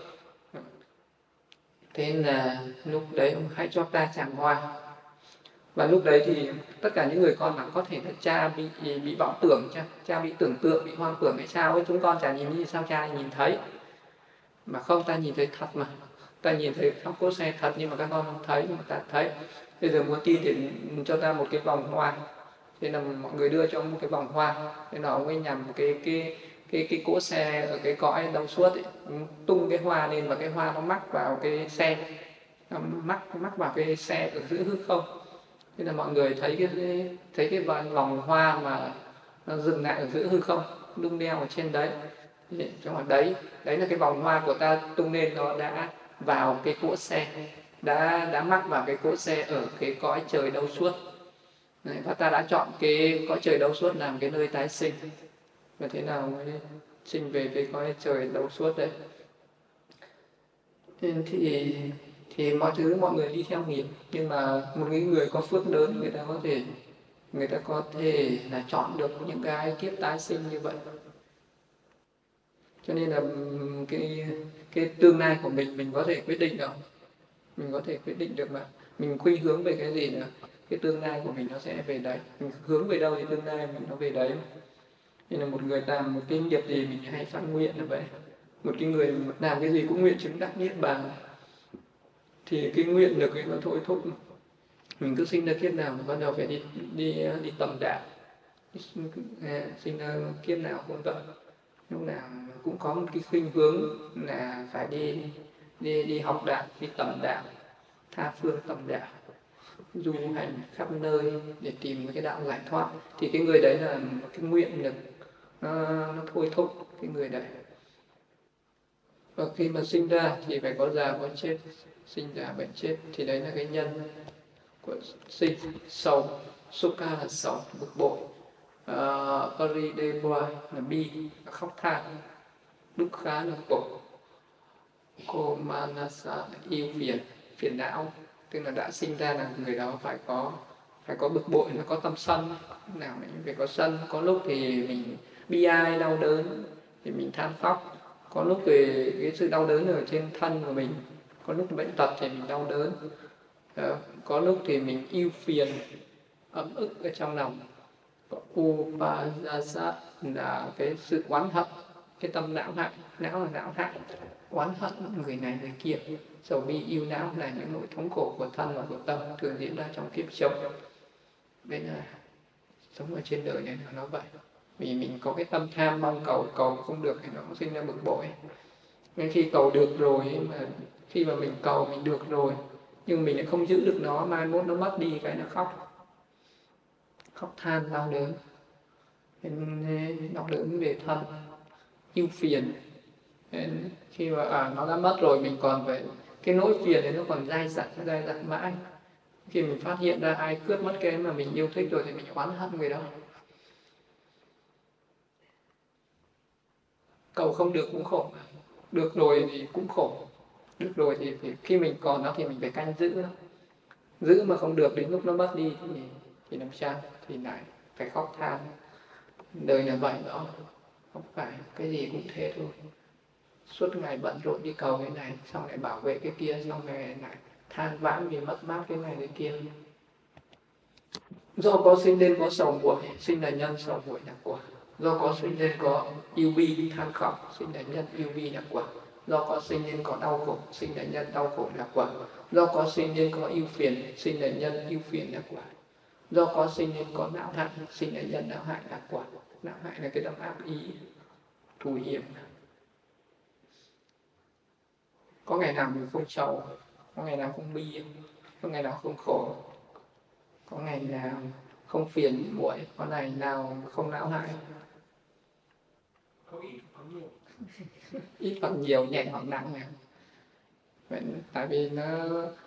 Thế là lúc đấy ông hãy cho ta tràng hoa. Và lúc đấy thì tất cả những người con mà có thể là cha bị bị vọng tưởng cha, cha bị tưởng tượng bị hoang tưởng hay sao ấy chúng con chả nhìn như sao cha nhìn thấy? Mà không ta nhìn thấy thật mà. Ta nhìn thấy không cốt xe thật nhưng mà các con không thấy nhưng mà ta thấy bây giờ muốn tin thì cho ta một cái vòng hoa. Thế là mọi người đưa cho ông một cái vòng hoa. Thế là ông ấy nhằm một cái cái cái cái cỗ xe ở cái cõi đâu suốt ấy, tung cái hoa lên và cái hoa nó mắc vào cái xe. Nó mắc mắc vào cái xe ở giữa hư không? Thế là mọi người thấy cái thấy cái vòng hoa mà nó dừng lại ở giữa hư không? Đung đeo ở trên đấy. Trong ở đấy đấy là cái vòng hoa của ta tung lên nó đã vào cái cỗ xe đã đã mắc vào cái cỗ xe ở cái cõi trời đau suốt. Đấy, và ta đã chọn cái cõi trời đau suốt làm cái nơi tái sinh. Và thế nào mới sinh về cái cõi trời đau suốt đấy? Thì thì mọi thứ mọi người đi theo nghiệp. Nhưng mà một cái người có phước lớn người ta có thể người ta có thể là chọn được những cái kiếp tái sinh như vậy. Cho nên là cái cái tương lai của mình mình có thể quyết định được mình có thể quyết định được mà. Mình quy hướng về cái gì nữa cái tương lai của mình nó sẽ về đấy. Mình hướng về đâu thì tương lai mình nó về đấy nên là một người làm một cái nghiệp gì mình hay phát nguyện là vậy. Một cái người làm cái gì cũng nguyện chứng đắc niết bàn. Thì cái nguyện được cái nó thôi thúc mình cứ sinh ra kiếp nào thì bắt đầu phải đi đi đi tầm đạo. À, sinh ra kiếp nào cũng vậy lúc nào cũng có một cái khuynh hướng là phải đi đi đi học đạo đi tầm đạo tha phương tầm đạo. Du hành khắp nơi để tìm cái đạo giải thoát. Thì cái người đấy là một cái nguyện lực nó, nó thôi thúc cái người đấy. Và khi mà sinh ra thì phải có già có chết. Sinh già bệnh chết thì đấy là cái nhân của sinh sầu. Sukha là sầu bực bội. Uh, là bi khóc than. Dukkha là khổ cô manasa yêu phiền phiền não. Tức là đã sinh ra là người đó phải có phải có bực bội là có tâm sân. Nào mình phải có sân, có lúc thì mình bi ai, đau đớn, thì mình than khóc. Có lúc thì cái sự đau đớn ở trên thân của mình, có lúc bệnh tật thì mình đau đớn. Ờ, có lúc thì mình yêu phiền, ấm ức ở trong lòng. Upajasa là cái sự oán hận, cái tâm não hại, não là não hại oán hận người này người kia. Sầu bi yêu não là những nỗi thống khổ của thân và của tâm thường diễn ra trong kiếp sống. Đấy là sống ở trên đời này nó vậy. Vì mình có cái tâm tham, mong cầu cầu không được thì nó cũng sinh ra bực bội. Nên khi cầu được rồi, mà khi mà mình cầu mình được rồi, nhưng mình lại không giữ được nó, mai mốt nó mất đi cái nó khóc. Khóc than, đau đớn. Đau đớn về thân. Yêu phiền nên khi mà à, nó đã mất rồi mình còn phải cái nỗi phiền đấy nó còn dai dẳng dai dẳng mãi. Khi mình phát hiện ra ai cướp mất cái mà mình yêu thích rồi thì mình oán hận người đó. Cầu không được cũng khổ được rồi thì cũng khổ. Được rồi thì, thì khi mình còn nó thì mình phải canh giữ nó. Giữ mà không được đến lúc nó mất đi thì thì làm sao? Thì lại phải khóc than. Đời là vậy đó. Không phải cái gì cũng thế thôi suốt ngày bận rộn đi cầu cái này, xong lại bảo vệ cái kia, xong lại lại than vãn vì mất mát cái này cái kia. Do có sinh nên có sầu muội sinh là nhân sầu muội là quả. Do có sinh nên có yêu bi than khóc sinh là nhân, yêu bi là quả. Do có sinh nên có đau khổ, sinh là nhân, đau khổ là quả. Do có sinh nên có yêu phiền, sinh là nhân, yêu phiền là quả. Do có sinh nên có não hại, sinh là nhân, não hại là quả. Não hại là cái tâm ác ý thù hiểm có ngày nào mình không sầu có ngày nào không bi có ngày nào không khổ, có ngày nào không phiền muội có ngày nào không não hại. Ít có nhiều hoặc nhiều nhẹ hoặc nặng này vậy tại vì nó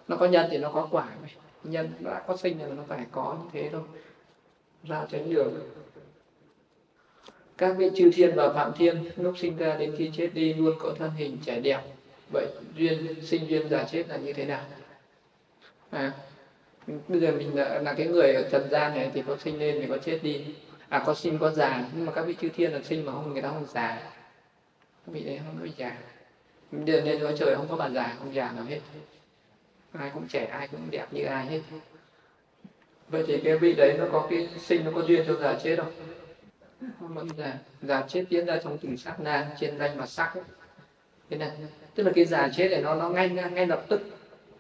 nó có nhân thì nó có quả vậy nhân nó đã có sinh rồi nó phải có như thế thôi. Ra tránh đường. Các vị chư thiên và phạm thiên, lúc sinh ra đến khi chết đi luôn có thân hình trẻ đẹp vậy duyên sinh duyên già chết là như thế nào? À, bây giờ mình là, là cái người ở trần gian này thì có sinh lên thì có chết đi. À có sinh có già nhưng mà các vị chư thiên là sinh mà không người ta không già. Các vị đấy không có già. Điền lên nói trời không có bà già không già nào hết. Ai cũng trẻ ai cũng đẹp như ai hết. Vậy thì cái vị đấy nó có cái sinh nó có duyên cho già chết không? Không vẫn già. Già chết diễn ra trong từng sát na trên danh mặt sắc. Thế này tức là cái già chết này nó nó ngay ngay lập tức,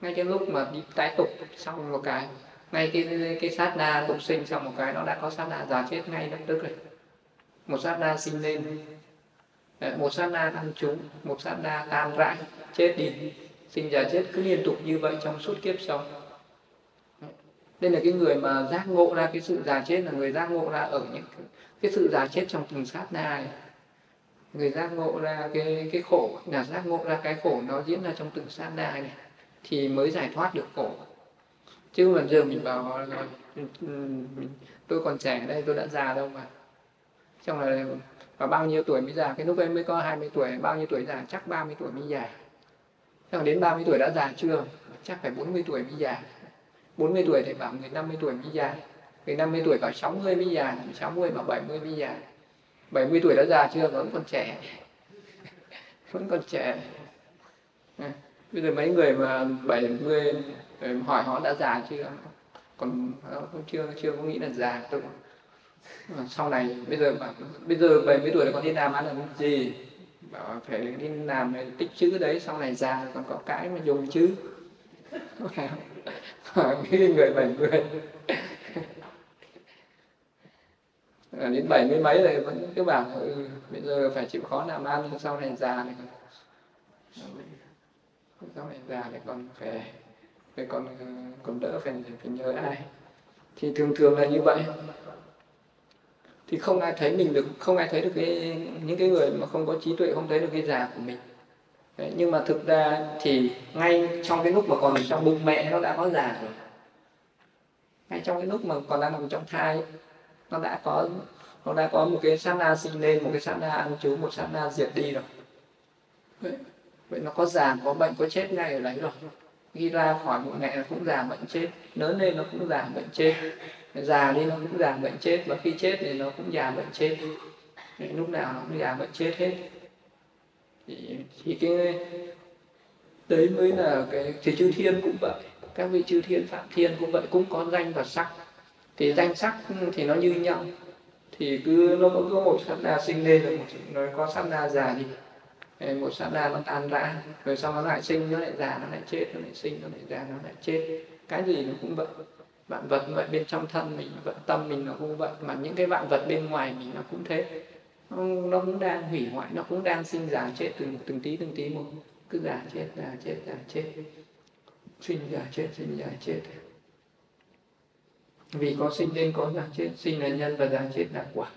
ngay cái lúc mà đi tái tục xong một cái. Ngay cái cái sát na tục sinh xong một cái, nó đã có sát na già chết ngay lập tức rồi. Một sát na sinh lên. Một sát na ăn chúng, một sát na tan rã, chết đi. Sinh già chết cứ liên tục như vậy trong suốt kiếp sống. Đây là cái người mà giác ngộ ra cái sự già chết, là người giác ngộ ra ở những cái sự già chết trong từng sát na này người giác ngộ ra cái cái khổ là giác ngộ ra cái khổ nó diễn ra trong từng sát na này, thì mới giải thoát được khổ. Chứ mà giờ mình bảo ừ, tôi còn trẻ đây, tôi đã già đâu mà. Trong là và bao nhiêu tuổi mới già? Cái lúc em mới có 20 tuổi, bao nhiêu tuổi già? Chắc 30 tuổi mới già. Xong đến 30 tuổi đã già chưa? Chắc phải 40 tuổi mới già. 40 tuổi thì bảo người 50 tuổi mới già, người 50 tuổi bảo 60 mới già 60 bảo 70 mới già. 70 tuổi đã già chưa? Vẫn còn trẻ. Vẫn còn trẻ. À, bây giờ mấy người mà 70 ờ, hỏi họ đã già chưa? Còn ờ, không chưa chưa có nghĩ là già tôi ờ, sau này bây giờ bảo, bây giờ 70 tuổi là còn đi làm ăn làm gì? Bảo phải đi làm để tích chữ đấy sau này già còn có cái mà dùng chứ. Hỏi cái người 70 Ờ, đến bảy mươi mấy rồi vẫn cứ bảo ừ, bây giờ phải chịu khó làm ăn sau này già này sau này già thì còn phải phải còn ờ, còn đỡ phải phải nhờ ai? Thì thường thường là như vậy. Thì không ai thấy mình được không ai thấy được cái những cái người mà không có trí tuệ không thấy được cái già của mình. Đấy, nhưng mà thực ra thì ngay trong cái lúc mà còn trong bụng mẹ nó đã có già rồi. Ngay trong cái lúc mà còn đang nằm trong thai nó đã có nó đã có một cái sát na sinh lên một cái sát na ăn chú một sát na diệt đi rồi. Vậy, vậy nó có già có bệnh có chết ngay ở đấy rồi. Khi ra khỏi bụng mẹ nó cũng già bệnh chết. Lớn lên nó cũng già bệnh chết. Già đi nó cũng già bệnh chết. Và khi chết thì nó cũng già bệnh chết. Lúc nào nó cũng già bệnh chết hết. Thì, thì cái đấy mới là cái thì chư thiên cũng vậy. Các vị chư thiên phạm thiên cũng vậy. Cũng có danh và sắc thì danh sắc thì nó như nhau. Thì cứ nó có một sát na sinh lên rồi một nó có sát na già đi. Một sát na nó tan rã. Rồi sau nó lại sinh nó lại già nó lại chết nó lại sinh nó lại già nó lại chết. Cái gì nó cũng vậy. Vạn vật vậy bên trong thân mình vận tâm mình nó cũng vậy. Mà những cái vạn vật bên ngoài mình nó cũng thế. Nó, nó cũng đang hủy hoại nó cũng đang sinh già chết từng từng tí từng tí một. Cứ già chết già chết già chết. Sinh già chết sinh già chết vì có sinh nên có già chết sinh là nhân và già chết là quả.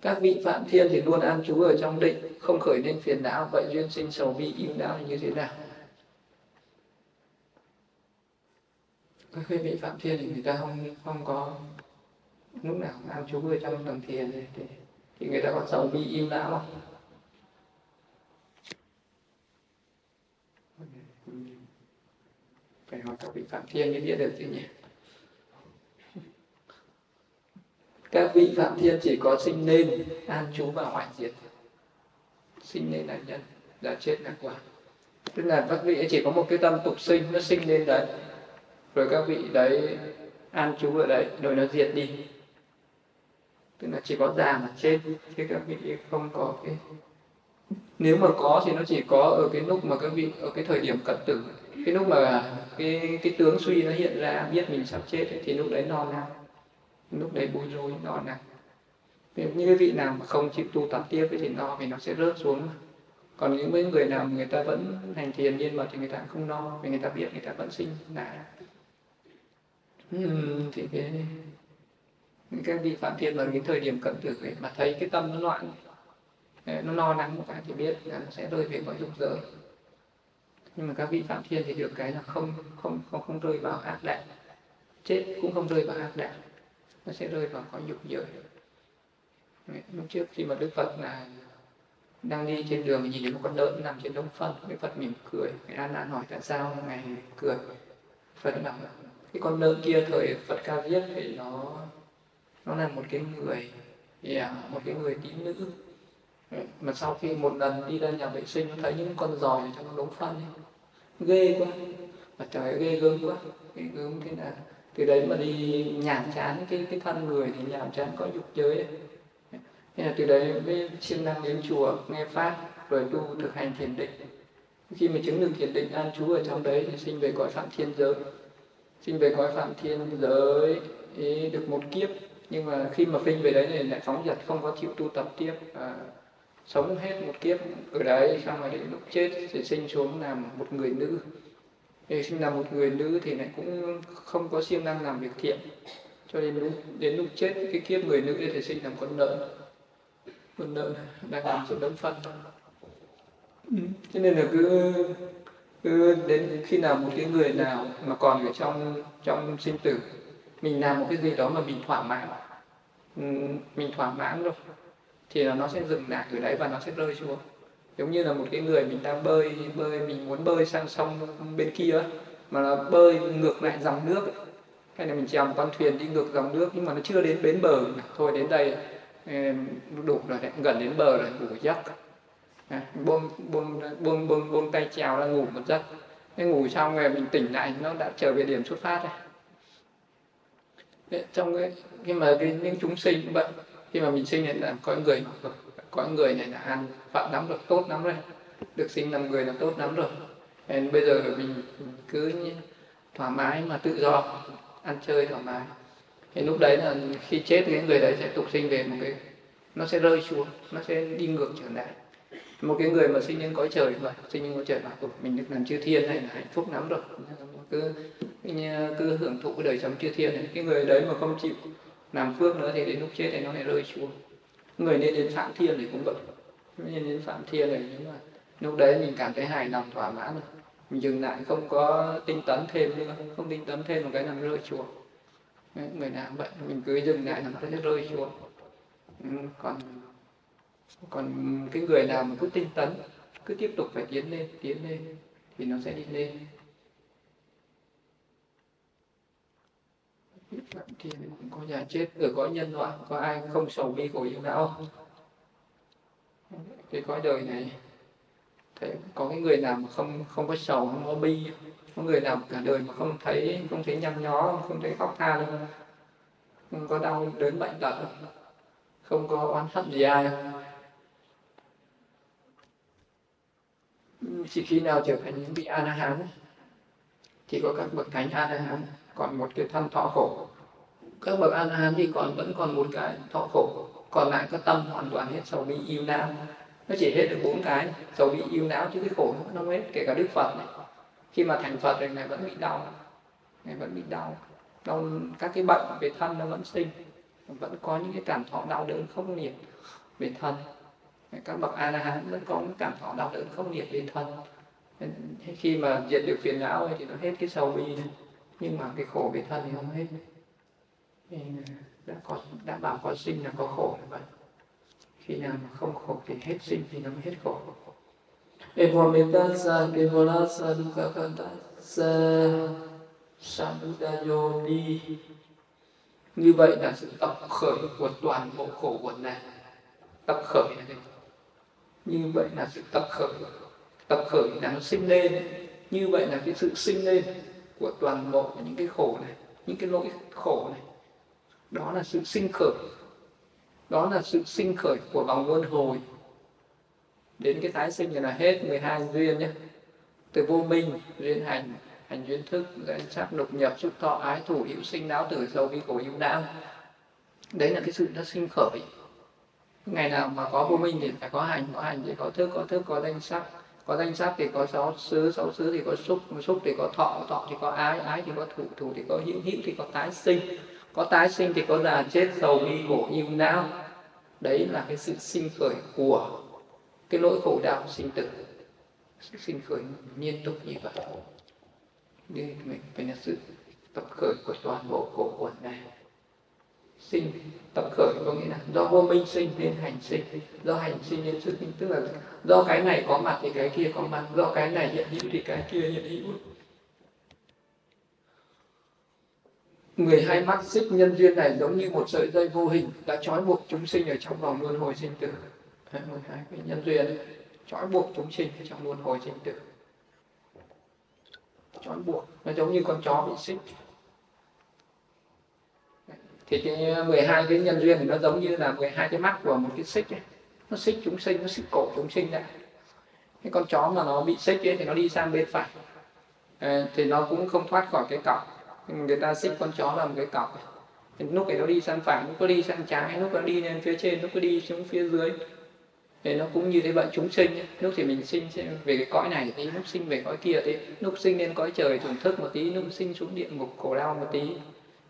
Các vị phạm thiên thì luôn an trú ở trong định không khởi lên phiền não vậy duyên sinh sầu bi im não như thế nào? Các vị phạm thiên thì người ta không không có lúc nào an trú ở trong tầng thiền thì, thì người ta còn sầu bi im não không? Phải hỏi các vị phạm thiên mới biết được chứ nhỉ? Các vị phạm thiên chỉ có sinh nên an trú và hoại diệt. Sinh nên là nhân đã chết là quả. Tức là các vị chỉ có một cái tâm tục sinh, nó sinh lên đấy. Rồi các vị đấy an trú ở đấy, rồi nó diệt đi. Tức là chỉ có già mà chết, chứ các vị không có cái nếu mà có thì nó chỉ có ở cái lúc mà các vị ở cái thời điểm cận tử cái lúc mà cái cái tướng suy nó hiện ra biết mình sắp chết ấy, thì lúc đấy non nặng lúc đấy bối rối non nặng nếu như cái vị nào mà không chịu tu tập tiếp thì no thì nó sẽ rớt xuống còn những mấy người nào người ta vẫn hành thiền nhiên mật thì người ta không no vì người ta biết người ta vẫn sinh là uhm, thì cái các vị phạm thiên vào đến thời điểm cận tử ấy mà thấy cái tâm nó loạn nó no nắng một cái thì biết là nó sẽ rơi về cõi dục giới nhưng mà các vị phạm thiên thì được cái là không không không không rơi vào ác đạo. Chết cũng không rơi vào ác đạo. Nó sẽ rơi vào có dục giới lúc trước khi mà đức phật là đang đi trên đường nhìn thấy một con lợn nằm trên đống phân. Đức phật mỉm cười người an nan hỏi tại sao ngài cười? Phật bảo cái con lợn kia thời phật ca viết thì nó nó là một cái người yeah, một cái người tín nữ mà sau khi một lần đi ra nhà vệ sinh nó thấy những con giòi trong đống phân ấy. ghê quá mà trời ghê gớm quá ghê gớm thế là từ đấy mà đi nhàm chán cái cái thân người thì nhàm chán có dục giới ấy. thế là từ đấy mới siêng năng đến chùa nghe pháp rồi tu thực hành thiền định khi mà chứng được thiền định an trú ở trong đấy thì sinh về cõi phạm thiên giới sinh về cõi phạm thiên giới ý, được một kiếp nhưng mà khi mà sinh về đấy thì lại phóng dật không có chịu tu tập tiếp à, sống hết một kiếp ở đấy xong rồi đến lúc chết thì sinh xuống làm một người nữ. Thì sinh làm một người nữ thì lại cũng không có siêng năng làm việc thiện. Cho đến lúc đến lúc chết cái kiếp người nữ thì sinh làm con lợn con lợn đang nằm trên đống phân. Ừ. cho nên là cứ cứ đến khi nào một cái người nào mà còn ở trong trong sinh tử mình làm một cái gì đó mà mình thỏa mãn. Ừ, mình thỏa mãn rồi thì là nó sẽ dừng lại ở đấy và nó sẽ rơi xuống. Giống như là một cái người mình đang bơi bơi, mình muốn bơi sang sông bên kia mà nó bơi ngược lại dòng nước ấy. hay là mình chèo một con thuyền đi ngược dòng nước, nhưng mà nó chưa đến bến bờ. Thôi đến đây đủ rồi đấy, gần đến bờ rồi, ngủ giấc. Buông buông buông buông buông tay chèo ra ngủ một giấc. Cái ngủ xong rồi mình tỉnh lại, nó đã trở về điểm xuất phát rồi. Trong cái khi mà cái những chúng sinh cũng vậy khi mà mình sinh là có người có người này là ăn phận lắm rồi, tốt lắm rồi. Được sinh làm người là tốt lắm rồi. Nên bây giờ mình cứ thoải mái mà tự do, ăn chơi thoải mái. Thì lúc đấy là khi chết thì cái người đấy sẽ tục sinh về một cái, nó sẽ rơi xuống, nó sẽ đi ngược trở lại. Một cái người mà sinh lên cõi trời vậy sinh lên cõi trời bảo ừ, mình được làm chư thiên này là hạnh phúc lắm rồi. Cứ cứ hưởng thụ cái đời sống chư thiên này. Cái người đấy mà không chịu làm phước nữa thì đến lúc chết thì nó lại rơi xuống. Người nên đến phạm thiên thì cũng vậy nên đến phạm thiên này nếu mà lúc đấy mình cảm thấy hài lòng thỏa mãn rồi. Mình dừng lại không có tinh tấn thêm nữa không tinh tấn thêm một cái làm rơi xuống. Người nào vậy mình cứ dừng lại làm nó sẽ rơi xuống. Ừ, còn còn cái người nào mà cứ tinh tấn cứ tiếp tục phải tiến lên tiến lên thì nó sẽ đi lên. Thì cũng có nhà chết ở cõi nhân loại, có ai không sầu bi khổ yêu não cái cõi đời này thấy có cái người nào mà không không có sầu, không có bi, có người nào cả đời mà không thấy không thấy nhăn nhó, không thấy khóc than đâu. Không có đau đớn bệnh tật, không có oán hận gì ai. Chỉ khi nào trở thành những vị a la hán thì có các bậc thánh a la hán còn một cái thân thọ khổ. Các bậc an hán thì còn vẫn còn một cái thọ khổ. Còn lại có tâm hoàn toàn hết sầu bi yêu não. Nó chỉ hết được bốn cái. Sầu bi yêu não chứ cái khổ nó không hết, kể cả đức phật này. Khi mà thành phật rồi này vẫn bị đau. Này vẫn bị đau. Đau, các cái bệnh về thân nó vẫn sinh. Vẫn có những cái cảm thọ đau đớn không liệt về thân. Các bậc a la hán vẫn có những cảm thọ đau đớn không liệt về thân. Khi mà diệt được phiền não thì nó hết cái sầu bi này nhưng mà cái khổ về thân thì không hết. Thì đã có, đã bảo có sinh là có khổ vậy. Khi nào mà không khổ thì hết sinh thì nó mới hết khổ. Evamitasa kevalasa dukakatasa samudayodi như vậy là sự tập khởi của toàn bộ khổ quần này. Tập khởi là gì? Như vậy là sự tập khởi. Tập khởi là nó sinh lên. Như vậy là cái sự sinh lên của toàn bộ những cái khổ này, những cái lỗi khổ này. Đó là sự sinh khởi. Đó là sự sinh khởi của vòng luân hồi. Đến cái tái sinh này là hết 12 duyên nhé. Từ vô minh, duyên hành hành duyên thức danh sắc độc nhập, xúc thọ, ái thủ, hữu sinh, não tử, sâu vi khổ, hữu não. Đấy là cái sự nó sinh khởi. Ngày nào mà có vô minh thì phải có hành có hành thì có thức có thức, có danh sắc có danh sắc thì có sáu xứ sáu xứ thì có xúc xúc thì có thọ thọ thì có ái ái thì có thủ thủ thì có hữu hữu thì có tái sinh. Có tái sinh thì có già chết sầu bi khổ yêu não. Đấy là cái sự sinh khởi của cái nỗi khổ đau sinh tử. Sự sinh khởi liên tục như vậy. Nên mình phải là sự tập khởi của toàn bộ khổ quẩn này sinh tập khởi có nghĩa là do vô minh sinh nên hành sinh. Do hành sinh nên xuất sinh tức là do cái này có mặt thì cái kia có mặt. Do cái này hiện hữu thì cái kia hiện hữu. Người hay mắc xích nhân duyên này giống như một sợi dây vô hình đã trói buộc chúng sinh ở trong vòng luân hồi sinh tử. Mười hai cái nhân duyên trói buộc chúng sinh ở trong luân hồi sinh tử. Trói buộc, nó giống như con chó bị xích thì cái 12 cái nhân duyên thì nó giống như là 12 cái mắt của một cái xích ấy. nó xích chúng sinh nó xích cổ chúng sinh lại cái con chó mà nó bị xích ấy, thì nó đi sang bên phải. À, thì nó cũng không thoát khỏi cái cọc. Người ta xích con chó làm cái cọc thì lúc này nó đi sang phải lúc nó đi sang trái lúc nó đi lên phía trên lúc nó đi xuống phía dưới. Thì nó cũng như thế vậy chúng sinh lúc thì mình sinh về cái cõi này thì lúc sinh về cõi kia thì lúc sinh lên cõi trời thưởng thức một tí lúc sinh xuống địa ngục khổ đau một tí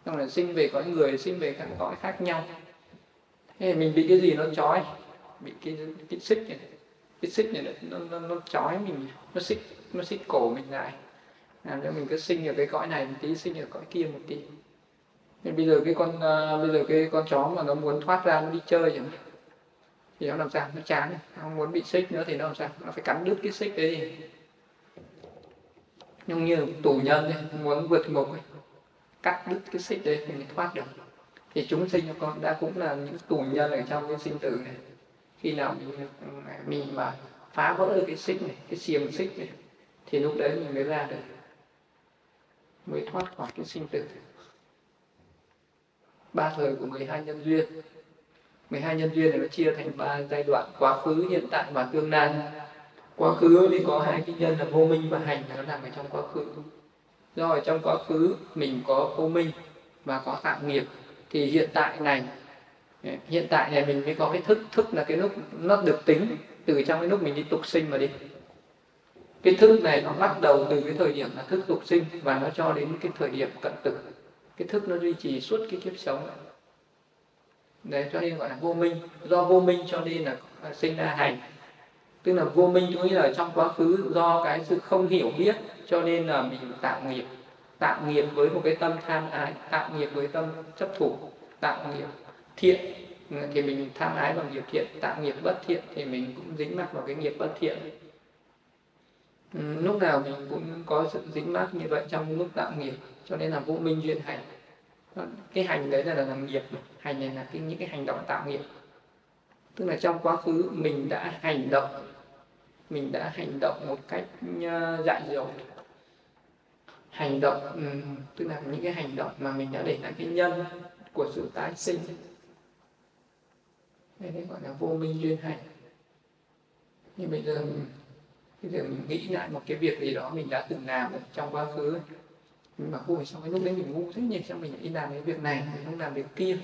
xong là sinh về cõi người sinh về các cõi khác nhau. Thế mình bị cái gì nó trói? Bị cái cái xích này. Cái xích này nó nó, nó trói mình. Nó xích nó xích cổ mình lại. Làm cho mình cứ sinh ở cái cõi này một tí sinh ở cõi kia một tí. Nên bây giờ cái con uh, bây giờ cái con chó mà nó muốn thoát ra nó đi chơi chẳng thì nó làm sao? Nó chán. Nó muốn bị xích nữa thì nó làm sao? Nó phải cắn đứt cái xích đấy. Nhưng như tù nhân ấy, muốn vượt ngục ấy, cắt đứt cái xích đấy thì mới thoát được. Thì chúng sinh cho con đã cũng là những tù nhân ở trong cái sinh tử này. Khi nào mình mình mà phá vỡ được cái xích này, cái xiềng xích này, thì lúc đấy mình mới ra được, mới thoát khỏi cái sinh tử. Ba thời của 12 nhân duyên. 12 nhân duyên này nó chia thành ba giai đoạn. Quá khứ, hiện tại và tương lai. Quá khứ thì có hai cái nhân là vô minh và hành, nó nằm ở trong quá khứ do ở trong quá khứ mình có vô minh và có tạo nghiệp, thì hiện tại này ờ, hiện tại này mình mới có cái thức thức là cái lúc nó được tính từ trong cái lúc mình đi tục sinh mà đi. Cái thức này nó bắt đầu từ cái thời điểm là thức tục sinh và nó cho đến cái thời điểm cận tử. Cái thức nó duy trì suốt cái kiếp sống. Này đấy, cho nên gọi là vô minh. Do vô minh cho nên là à, sinh ra hành tức là vô minh có nghĩa là trong quá khứ do cái sự không hiểu biết cho nên là mình tạo nghiệp. Tạo nghiệp với một cái tâm tham ái tạo nghiệp với tâm chấp thủ tạo nghiệp thiện. Thì mình tham ái bằng nghiệp thiện tạo nghiệp bất thiện thì mình cũng dính mắc vào cái nghiệp bất thiện. Ừ, lúc nào mình cũng có sự dính mắc như vậy trong lúc tạo nghiệp cho nên là vô minh duyên hành. Cái hành đấy là, là làm nghiệp hành này là cái, những cái hành động tạo nghiệp. Tức là trong quá khứ mình đã hành động mình đã hành động một cách ờ, dại dột. Hành động ừ, tức là những cái hành động mà mình đã để lại cái nhân của sự tái sinh. Đây đấy gọi là vô minh duyên hành. Nhưng bây giờ bây giờ mình nghĩ lại một cái việc gì đó mình đã từng làm trong quá khứ mình bảo ôi sao cái lúc đấy mình ngu thế nhỉ, sao mình đi làm cái việc này, mình không làm việc kia.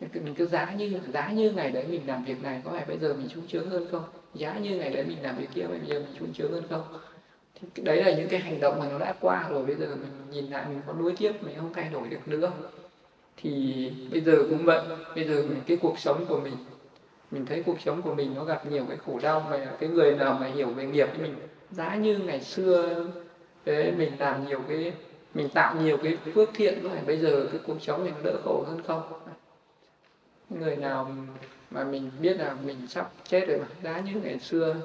Mình cứ giá như giá như ngày đấy mình làm việc này, có phải bây giờ mình sung chướng hơn không? Giá như ngày đấy mình làm việc kia bây giờ mình trung chướng hơn không? Thì đấy là những cái hành động mà nó đã qua rồi bây giờ mình nhìn lại mình có nuối tiếc mình không thay đổi được nữa thì bây giờ cũng vậy bây giờ mình, cái cuộc sống của mình mình thấy cuộc sống của mình nó gặp nhiều cái khổ đau mà cái người nào mà hiểu về nghiệp thì mình giá như ngày xưa đấy, mình làm nhiều cái mình tạo nhiều cái phước thiện rồi bây giờ cái cuộc sống mình đỡ khổ hơn không? Người nào mà mình biết là mình sắp chết rồi mà giá như ngày xưa,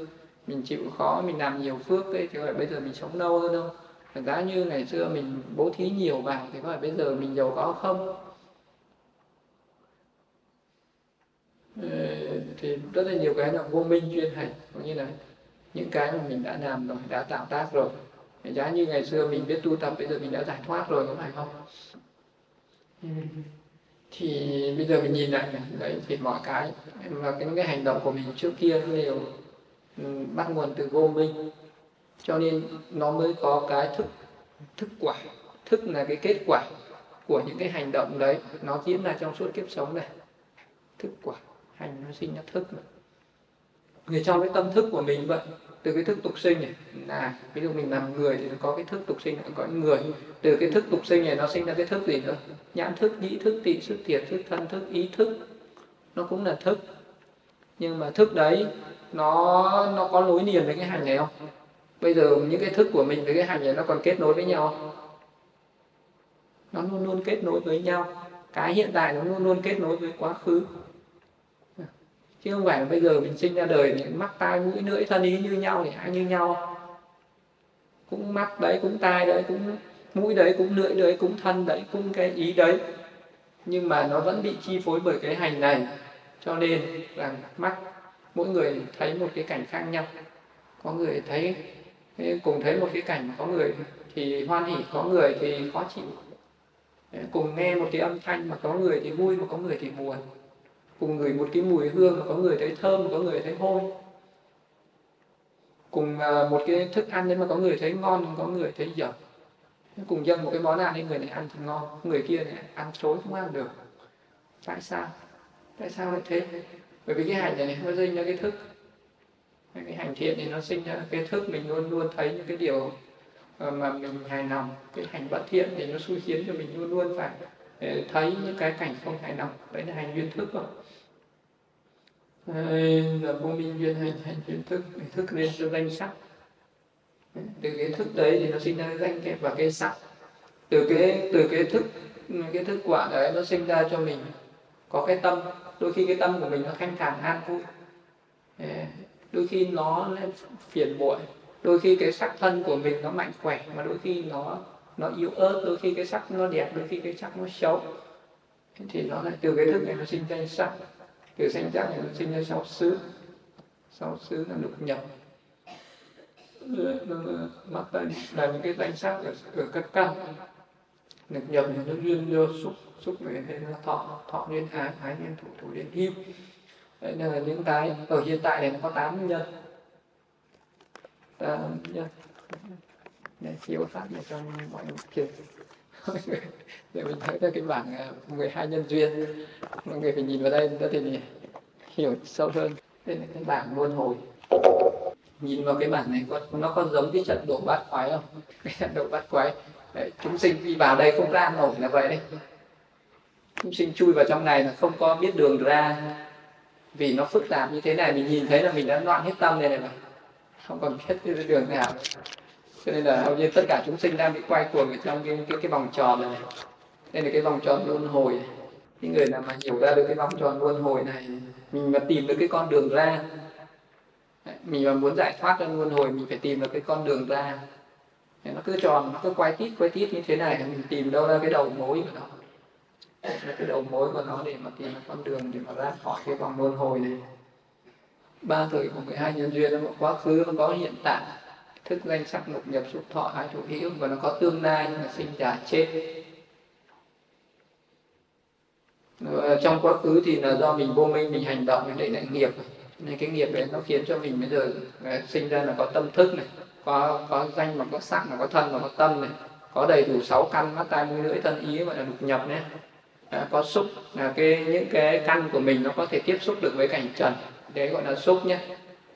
mình chịu khó, mình làm nhiều phước ấy, thì phải bây giờ mình sống lâu hơn không? Giá như ngày xưa mình bố thí nhiều vào thì có phải bây giờ mình giàu có không? Ờ, thì rất là nhiều cái là vô minh chuyên hành, có như là những cái mà mình đã làm rồi, đã tạo tác rồi. Giá như ngày xưa mình biết tu tập, bây giờ mình đã giải thoát rồi, có phải không? Ừ thì bây giờ mình nhìn lại đấy, thì mọi cái, và cái, những cái hành động của mình trước kia đều ừ, bắt nguồn từ vô minh. Cho nên nó mới có cái thức thức quả. Thức là cái kết quả của những cái hành động đấy. Nó diễn ra trong suốt kiếp sống này. Thức quả. Hành nó sinh ra thức này người trong cái tâm thức của mình vậy, từ cái thức tục sinh này, là ví dụ mình làm người thì nó có cái thức tục sinh, nó có người. Từ cái thức tục sinh này nó sinh ra cái thức gì nữa? Nhãn thức, nhĩ thức, tị sức thiệt thức, thân thức, ý thức. Nó cũng là thức. Nhưng mà thức đấy, nó nó có nối liền với cái hành này không? Bây giờ những cái thức của mình với cái hành này nó còn kết nối với nhau không? nó luôn luôn kết nối với nhau. Cái hiện tại nó luôn luôn kết nối với quá khứ chứ không phải là bây giờ mình sinh ra đời thì mắt tai mũi lưỡi thân ý như nhau thì ai như nhau. Cũng mắt đấy, cũng tai đấy, cũng mũi đấy, cũng lưỡi đấy, cũng thân đấy, cũng cái ý đấy. Nhưng mà nó vẫn bị chi phối bởi cái hành này. Cho nên là mắt, mỗi người thấy một cái cảnh khác nhau. Có người thấy cùng thấy một cái cảnh có người thì hoan hỉ có người thì khó chịu. Cùng nghe một cái âm thanh mà có người thì vui, mà có người thì buồn cùng ngửi một cái mùi hương mà có người thấy thơm, có người thấy hôi. Cùng à, một cái thức ăn đấy mà có người thấy ngon, có người thấy dở. Cùng dâng một cái món ăn thì người này ăn thì ngon, người kia này ăn chối không ăn được. Tại sao? Tại sao lại thế? Bởi vì cái hành này nó sinh ra cái thức. Cái hành thiện thì nó sinh ra cái thức, mình luôn luôn thấy những cái điều ờ, mà mình hài lòng. Cái hành bất thiện thì nó xui khiến cho mình luôn luôn phải ờ, thấy những cái cảnh không hài lòng. Đấy là hành duyên thức rồi là vô minh duyên hành hành duyên thức thức nên cho danh sắc. Từ cái thức đấy thì nó sinh ra cái danh cái và cái sắc. Từ cái từ cái thức cái thức quả đấy nó sinh ra cho mình có cái tâm. Đôi khi cái tâm của mình nó thanh thản, an vui. Đôi khi nó phiền muội đôi khi cái sắc thân của mình nó mạnh khỏe, mà đôi khi nó nó yếu ớt. Đôi khi cái sắc nó đẹp, đôi khi cái sắc nó xấu. Thì nó lại từ cái thức này nó sinh ra sắc kiểu sanh chắc thì nó sinh ra sáu xứ. Sáu xứ là lục nhập. Mắt đây là những cái danh sắc ở, ở các căn lục nhập thì nó duyên do xúc xúc về nên là thọ thọ duyên ái ái duyên thủ thủ duyên hưu đấy là những cái ở hiện tại này nó có tám nhân. Tám nhân. Để chiếu phát để cho mọi người kia để mình thấy ra cái bảng à, 12 nhân duyên. Mọi người phải nhìn vào đây ta thể hiểu sâu hơn. Đây là cái bảng luân hồi. Nhìn vào cái bảng này có nó có giống cái trận độ bát quái không? Cái trận độ bát quái. Đấy, chúng sinh đi vào đây không ra nổi là vậy đấy. Chúng sinh chui vào trong này là không có biết đường ra. Vì nó phức tạp như thế này mình nhìn thấy là mình đã loạn hết tâm này này mà. Không còn biết cái đường nào cho nên là hầu như tất cả chúng sinh đang bị quay cuồng ở trong cái cái, cái vòng tròn này. Đây là cái vòng tròn luân hồi. Này. những người nào mà hiểu ra được cái vòng tròn luân hồi này mình mà tìm được cái con đường ra mình mà muốn giải thoát ra luân hồi mình phải tìm được cái con đường ra. Nó cứ tròn nó cứ quay tít quay tít như thế này mình tìm đâu ra cái đầu mối của nó. Là cái đầu mối của nó để mà tìm con đường để mà ra khỏi cái vòng luân hồi này. Ba thời của 12 nhân duyên nó có quá khứ nó có hiện tại thức danh sắc lục nhập xúc thọ hai chủ hữu và nó có tương lai là sinh già chết. Ờ, trong quá khứ thì là do mình vô minh mình hành động để lại nghiệp. Nên cái nghiệp đấy nó khiến cho mình bây giờ ờ, sinh ra là có tâm thức này có có danh mà có sắc mà có thân mà có tâm này có đầy đủ sáu căn mắt tai mũi lưỡi thân ý gọi là lục nhập nhé. À, có xúc là cái những cái căn của mình nó có thể tiếp xúc được với cảnh trần đấy gọi là xúc nhé.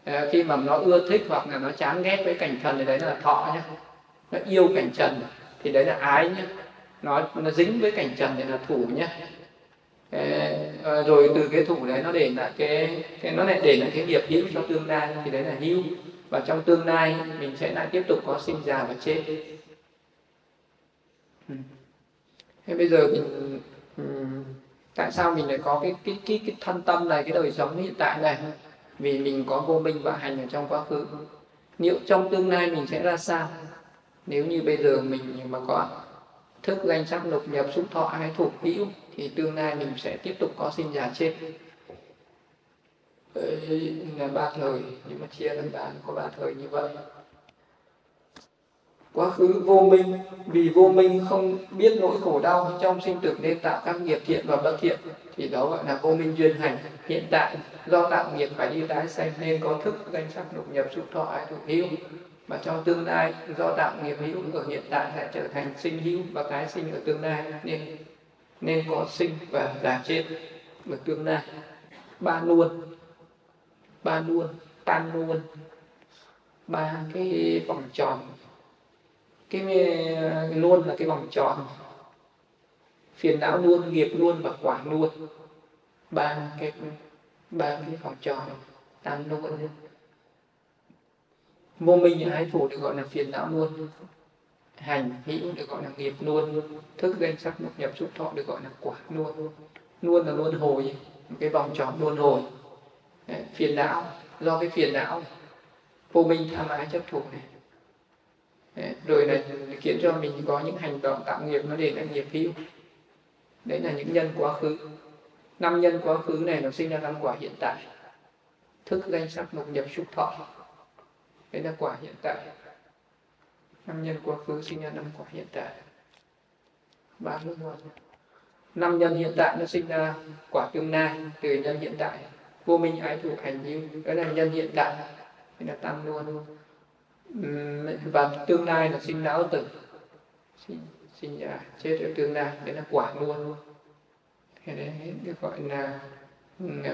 Ờ, khi mà nó ưa thích hoặc là nó chán ghét với cảnh trần thì đấy là thọ nhé nó yêu cảnh trần thì đấy là ái nhé nó nó dính với cảnh trần thì là thủ nhé ờ, ờ, rồi từ cái thủ đấy nó để lại cái, cái nó lại để lại cái nghiệp hữu cho tương lai thì đấy là hữu. Và trong tương lai mình sẽ lại tiếp tục có sinh già và chết. Ừ. Thế bây giờ mình ừ, tại sao mình lại có cái cái cái cái thân tâm này cái đời sống hiện tại này? Vì mình có vô minh và hành ở trong quá khứ. Liệu trong tương lai mình sẽ ra sao? Nếu như bây giờ mình mà có thức danh sắc lục nhập xúc thọ hay thuộc hữu, thì tương lai mình sẽ tiếp tục có sinh già chết. Đấy là ba thời, nhưng mà chia làm ba, có ba thời như vậy quá khứ vô minh, vì vô minh không biết nỗi khổ đau trong sinh tử nên tạo các nghiệp thiện và bất thiện. Thì đó gọi là vô minh duyên hành. Hiện tại, do tạo nghiệp phải đi tái sanh nên có thức, danh sắc lục nhập xúc thọ ái thuộc hữu. Và trong tương lai, do tạo nghiệp hữu ở hiện tại sẽ trở thành sinh hữu và tái sinh ở tương lai, nên nên có sinh và già chết ở tương lai. Ba luôn ba luôn tan luôn ba cái vòng tròn cái luôn là cái vòng tròn. Phiền não luôn nghiệp luôn và quả luôn. Ba cái ba cái vòng tròn tám luôn vô minh ái thủ được gọi là phiền não luôn. Hành hữu được gọi là nghiệp luôn. Thức danh sắc nhập nhập xúc thọ được gọi là quả luôn. Luôn là luôn hồi cái vòng tròn luôn hồi. Đấy, phiền não do cái phiền não vô minh tham ái chấp thủ này. Đấy, rồi là khiến cho mình có những hành động tạo nghiệp nó để lại nghiệp hữu. Đấy là những nhân quá khứ. Năm nhân quá khứ này nó sinh ra năm quả hiện tại. Thức danh sắc mục nhập xúc thọ. Đấy là quả hiện tại. Năm nhân quá khứ sinh ra năm quả hiện tại. Ba luân hồi năm nhân hiện tại nó sinh ra quả tương lai từ nhân hiện tại. Vô minh ái thủ hành như đó là nhân hiện tại. Đấy là tăng luôn và tương lai là sinh não tử. Sinh, sinh à, chết ở tương lai đấy là quả luôn thế đấy được gọi là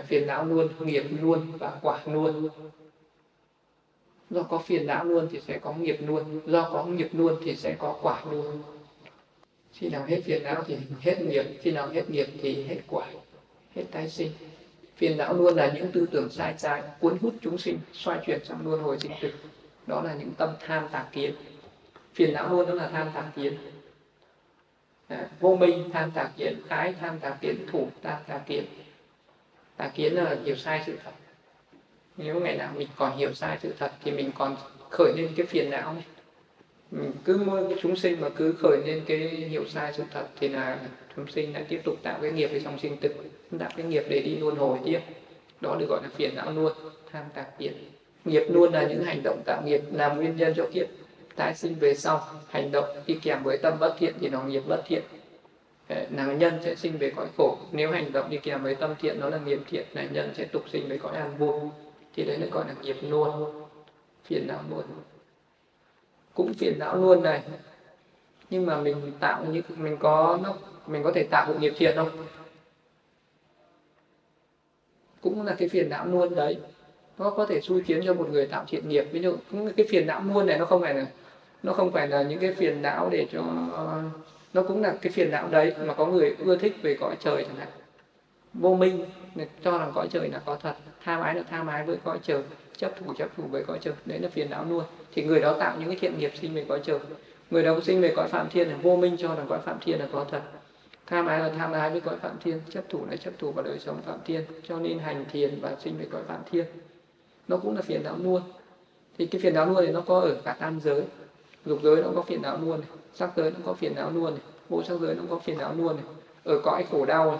phiền não luôn nghiệp luôn và quả luôn. Do có phiền não luôn thì sẽ có nghiệp luôn do có nghiệp luôn thì sẽ có quả luôn. Khi nào hết phiền não thì hết nghiệp khi nào hết nghiệp thì hết quả hết tái sinh. Phiền não luôn là những tư tưởng sai trái cuốn hút chúng sinh xoay chuyển sang luân hồi sinh tử đó là những tâm tham tà kiến. Phiền não luôn đó là tham tà kiến. À, vô minh tham tà kiến. Ái tham tà kiến. Thủ tham tà kiến. Tà kiến là hiểu sai sự thật. Nếu ngày nào mình còn hiểu sai sự thật thì mình còn khởi lên cái phiền não này mình cứ mỗi chúng sinh mà cứ khởi lên cái hiểu sai sự thật thì là chúng sinh lại tiếp tục tạo cái nghiệp trong sinh tử tạo cái nghiệp để đi luân hồi tiếp. Đó được gọi là phiền não luôn tham tạc kiến nghiệp luôn là những hành động tạo nghiệp, làm nguyên nhân cho kiếp, tái sinh về sau. Hành động đi kèm với tâm bất thiện thì nó nghiệp bất thiện. Ờ, là nhân sẽ sinh về cõi khổ. Nếu hành động đi kèm với tâm thiện, nó là nghiệp thiện là nhân sẽ tục sinh với cõi an vui. Thì đấy là gọi là nghiệp luôn. Phiền não luôn. Cũng phiền não luôn này. Nhưng mà mình tạo như, mình có nó, mình có thể tạo một nghiệp thiện không? Cũng là cái phiền não luôn đấy nó có thể xui khiến cho một người tạo thiện nghiệp. Ví dụ cái phiền não muôn này nó không phải là nó không phải là những cái phiền não để cho, nó cũng là cái phiền não đấy mà có người ưa thích về cõi trời chẳng hạn. Vô minh cho rằng cõi trời là có thật. Tham ái là tham ái với cõi trời, chấp thủ chấp thủ với cõi trời. Đấy là phiền não nuôi. Thì người đó tạo những cái thiện nghiệp sinh về cõi trời. Người đó sinh về cõi phạm thiên là vô minh, cho rằng cõi phạm thiên là có thật. Tham ái là tham ái với cõi phạm thiên, chấp thủ là chấp thủ vào đời sống phạm thiên. Cho nên hành thiền và sinh về cõi phạm thiên nó cũng là phiền não luôn thì cái phiền não luôn thì nó có ở cả tam giới dục giới nó có phiền não luôn này. sắc giới nó có phiền não luôn này. vô sắc giới nó có phiền não luôn này. ở cõi khổ đau này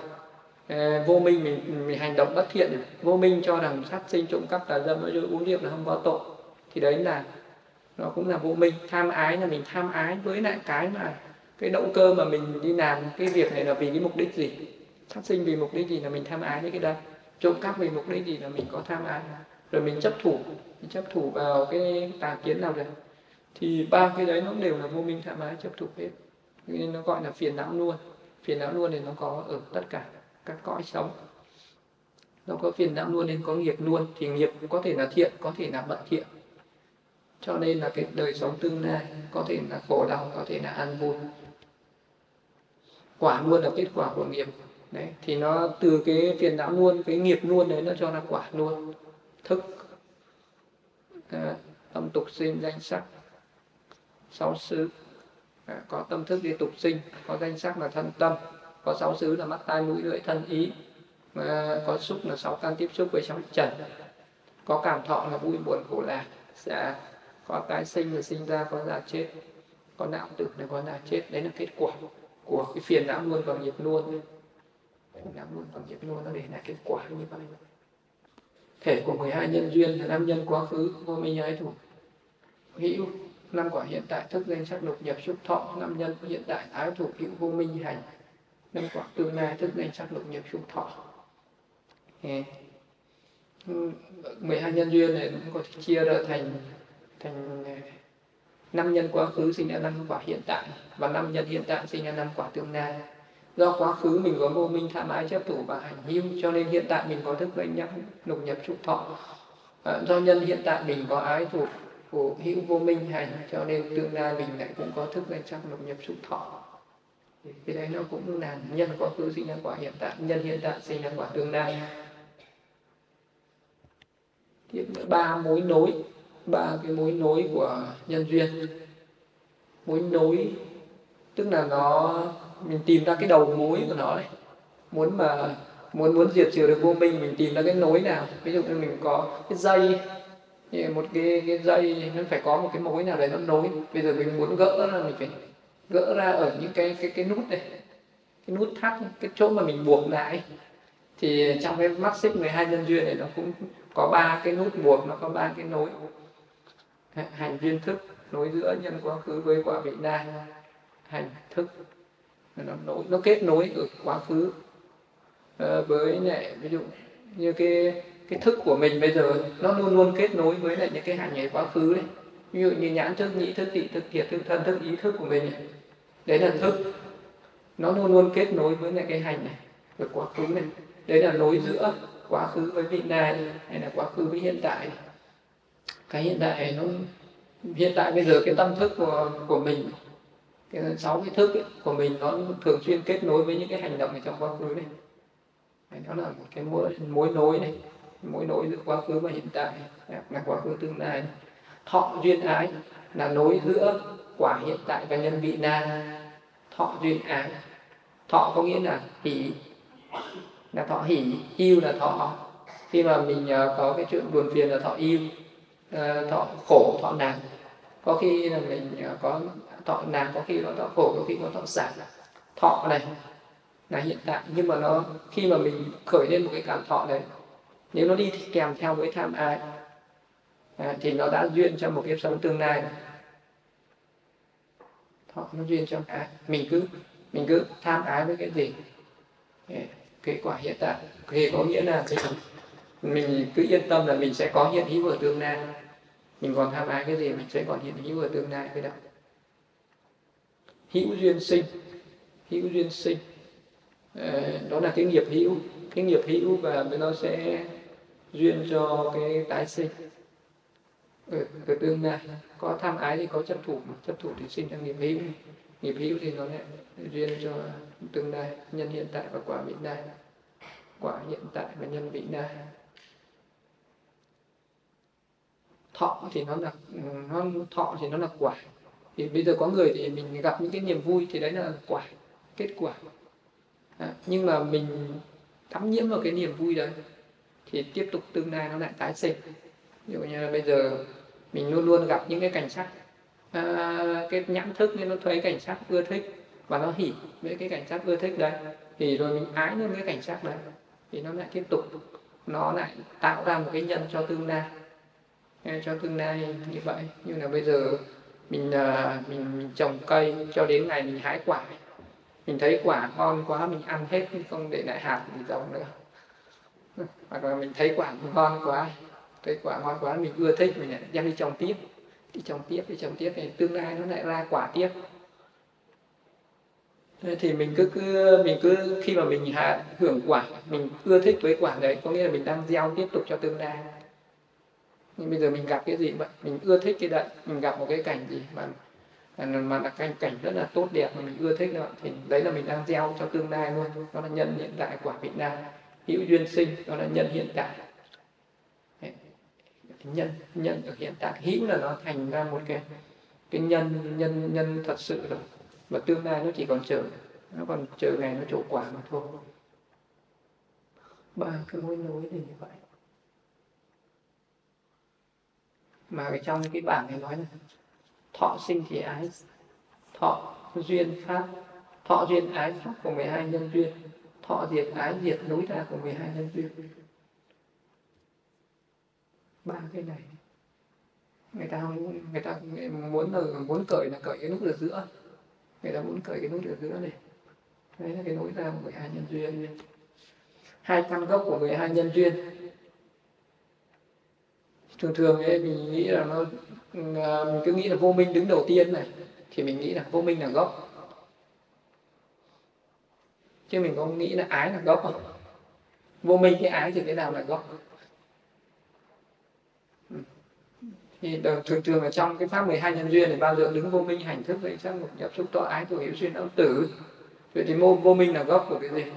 ờ, vô minh mình mình hành động bất thiện vô minh cho rằng sát sinh trộm cắp tà dâm nói uống rượu là không có tội thì đấy là, nó cũng là vô minh tham ái là mình tham ái với lại cái mà, cái động cơ mà mình đi làm cái việc này là vì cái mục đích gì sát sinh vì mục đích gì là mình tham ái với cái đây trộm cắp vì mục đích gì là mình có tham ái rồi mình chấp thủ mình chấp thủ vào cái tà kiến nào đấy, thì ba cái đấy nó đều là vô minh tham ái chấp thủ hết. Nên nó gọi là phiền não luôn. Phiền não luôn thì nó có ở tất cả các cõi sống. Nó có phiền não luôn nên có nghiệp luôn. Thì nghiệp có thể là thiện có thể là bất thiện. Cho nên là cái đời sống tương lai có thể là khổ đau có thể là an vui. Quả luôn là kết quả của nghiệp. Đấy thì nó từ cái phiền não luôn cái nghiệp luôn đấy nó cho ra quả luôn thức à, tâm tục sinh danh sắc. Sáu xứ à, có tâm thức đi tục sinh có danh sắc là thân tâm có sáu xứ là mắt tai mũi lưỡi thân ý. Mà có xúc là sáu căn tiếp xúc với sáu trần. Có cảm thọ là vui buồn khổ lạc sẽ có tái sinh là sinh ra có già chết. Có não tử là có già chết. Đấy là kết quả của cái phiền não luôn và nghiệp luôn. Phiền não luôn và nghiệp luôn nó để lại kết quả như vậy thể của 12 nhân duyên là năm nhân quá khứ vô minh ái thủ hữu, năm quả hiện tại thức danh sắc lục nhập xúc thọ, năm nhân hiện tại ái thủ hữu vô minh hành. Năm quả tương lai thức danh sắc lục nhập xúc thọ. 12 nhân duyên này cũng có thể chia ra thành thành à, năm nhân quá khứ sinh ra năm quả hiện tại và năm nhân hiện tại sinh ra năm quả tương lai do quá khứ mình có vô minh tham ái chấp thủ và hành hưu cho nên hiện tại mình có thức gây nhắc lục nhập trục thọ. À, do nhân hiện tại mình có ái thủ của hữu vô minh hành cho nên tương lai mình lại cũng có thức danh sắc lục nhập trục thọ. Thì đấy nó cũng là nhân quá khứ sinh ra quả hiện tại nhân hiện tại sinh ra quả tương lai. Tiếp ba mối nối ba cái mối nối của nhân duyên. Mối nối tức là nó mình tìm ra cái đầu mối của nó đấy muốn mà, muốn muốn diệt trừ được vô minh, mình tìm ra cái nối nào. Ví dụ như mình có cái dây một cái cái dây, nó phải có một cái mối nào đấy nó nối. Bây giờ mình muốn gỡ là mình phải gỡ ra ở những cái cái cái nút này. Cái nút thắt, cái chỗ mà mình buộc lại. Thì trong cái mắt xích 12 nhân duyên này nó cũng có ba cái nút buộc, nó có ba cái nối. Hành duyên thức, nối giữa nhân quá khứ với quả vị lai hành thức nó nối nó kết nối ở quá khứ. À, với lại ví dụ như cái cái thức của mình bây giờ nó luôn luôn kết nối với lại những cái hành ngày quá khứ đấy. Ví dụ như nhãn thức nhĩ thức thị thức thiệt thức thân thức ý thức của mình đấy là thức. Nó luôn luôn kết nối với lại cái hành này với quá khứ này. Đấy là nối giữa quá khứ với vị lai hay là quá khứ với hiện tại. Cái hiện tại nó hiện tại bây giờ cái tâm thức của của mình cái sáu cái thức ấy, của mình nó thường xuyên kết nối với những cái hành động ở trong quá khứ này. Đó là một cái mối mối nối này mối nối giữa quá khứ và hiện tại là quá khứ tương lai thọ duyên ái là nối giữa quả hiện tại và nhân vị na thọ duyên ái thọ có nghĩa là hỷ là thọ hỷ yêu là thọ. Khi mà mình à, có cái chuyện buồn phiền là thọ yêu à, thọ khổ thọ nạn. Có khi là mình à, có thọ nạn có khi nó thọ khổ có khi nó thọ sản thọ này là hiện tại. Nhưng mà nó khi mà mình khởi lên một cái cảm thọ này nếu nó đi kèm theo với tham ái à, thì nó đã duyên cho một kiếp sống tương lai. Thọ nó duyên cho ái. Mình cứ mình cứ tham ái với cái gì? Kết quả hiện tại. Thì có nghĩa là mình cứ yên tâm là mình sẽ có hiện hữu ở tương lai. Mình còn tham ái cái gì mình sẽ còn hiện hữu ở tương lai cái đó hữu duyên sinh hữu duyên sinh. Ờ, đó là cái nghiệp hữu cái nghiệp hữu và nó sẽ duyên cho cái tái sinh. Ừ, ở, ở tương lai có tham ái thì có chấp thủ chấp thủ thì sinh ra nghiệp hữu. Nghiệp hữu thì nó lại duyên cho tương lai nhân hiện tại và quả vị lai. Quả hiện tại và nhân vị lai. Thọ thì nó là ừ, nó thọ thì nó là quả thì bây giờ có người thì mình gặp những cái niềm vui thì đấy là quả kết quả. À, nhưng mà mình thắm nhiễm vào cái niềm vui đấy thì tiếp tục tương lai nó lại tái sinh. Ví dụ như là bây giờ mình luôn luôn gặp những cái cảnh sắc. À, cái nhãn thức nên nó thấy cảnh sắc ưa thích và nó hỉ với cái cảnh sắc ưa thích đấy. Thì rồi mình ái luôn cái cảnh sắc đấy thì nó lại tiếp tục nó lại tạo ra một cái nhân cho tương lai. Cho tương lai như vậy như là bây giờ mình mình, mình trồng cây cho đến ngày mình hái quả. Mình thấy quả ngon quá mình ăn hết không để lại hạt gì giống nữa. Hoặc là mình thấy quả ngon quá thấy quả ngon quá mình ưa thích mình lại đem đi trồng tiếp. Đi trồng tiếp đi trồng tiếp thì tương lai nó lại ra quả tiếp. Thì mình cứ cứ mình cứ khi mà mình hạ, hưởng quả mình ưa thích với quả đấy có nghĩa là mình đang gieo tiếp tục cho tương lai nhưng bây giờ mình gặp cái gì vậy, mình ưa thích cái đấy, mình gặp một cái cảnh gì mà mà là cảnh cảnh rất là tốt đẹp mà mình ưa thích đó, thì đấy là mình đang gieo cho tương lai luôn. Đó là nhân hiện tại quả Việt Nam, hữu duyên sinh, đó là nhân hiện tại. Nhân nhân ở hiện tại, hữu là nó thành ra một cái cái nhân nhân nhân thật sự rồi. Và tương lai nó chỉ còn chờ, nó còn chờ ngày nó trổ quả mà thôi. Ba cái mối nối thì như vậy. Mà ở trong cái bảng này nói là thọ sinh thì ái thọ duyên pháp, thọ duyên ái pháp của 12 nhân duyên, thọ diệt ái diệt nối ra của 12 nhân duyên. Ba cái này, người ta người ta muốn là muốn cởi là cởi cái nút ở giữa. Người ta muốn cởi cái nút ở giữa này. Đấy là cái nối ra của 12 nhân duyên. Hai căn gốc của 12 nhân duyên thường thường ấy, mình nghĩ là nó à, mình cứ nghĩ là vô minh đứng đầu tiên này, thì mình nghĩ là vô minh là gốc. Chứ mình không nghĩ là ái là gốc không? Vô minh cái ái thì cái nào là gốc? Thì thường thường ở trong cái pháp 12 nhân duyên thì bao giờ đứng vô minh hành thức vậy chắc một nhập xúc to ái thủ hữu duyên âm tử. Vậy thì mô, vô minh là gốc của cái gì?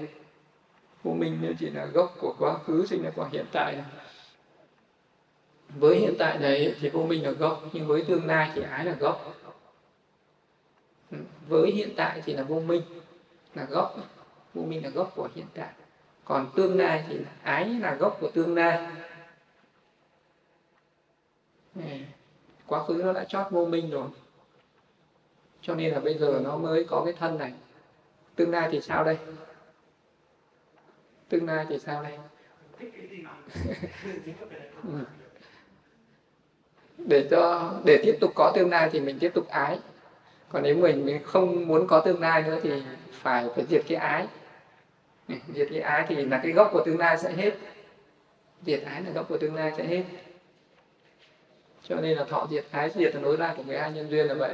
Vô minh chỉ là gốc của quá khứ, sinh ra của hiện tại này với hiện tại này thì vô minh là gốc nhưng với tương lai thì ái là gốc. Với hiện tại thì là vô minh là gốc. Vô minh là gốc của hiện tại. Còn tương lai thì ái là gốc của tương lai. Quá khứ nó đã chót vô minh rồi. Cho nên là bây giờ nó mới có cái thân này. Tương lai thì sao đây? Tương lai thì sao đây? Ừ để cho để tiếp tục có tương lai thì mình tiếp tục ái. Còn nếu mình mình không muốn có tương lai nữa thì phải phải diệt cái ái. Diệt cái ái thì là cái gốc của tương lai sẽ hết. Diệt ái là gốc của tương lai sẽ hết. Cho nên là thọ diệt ái diệt là nối ra của người hai nhân duyên là vậy.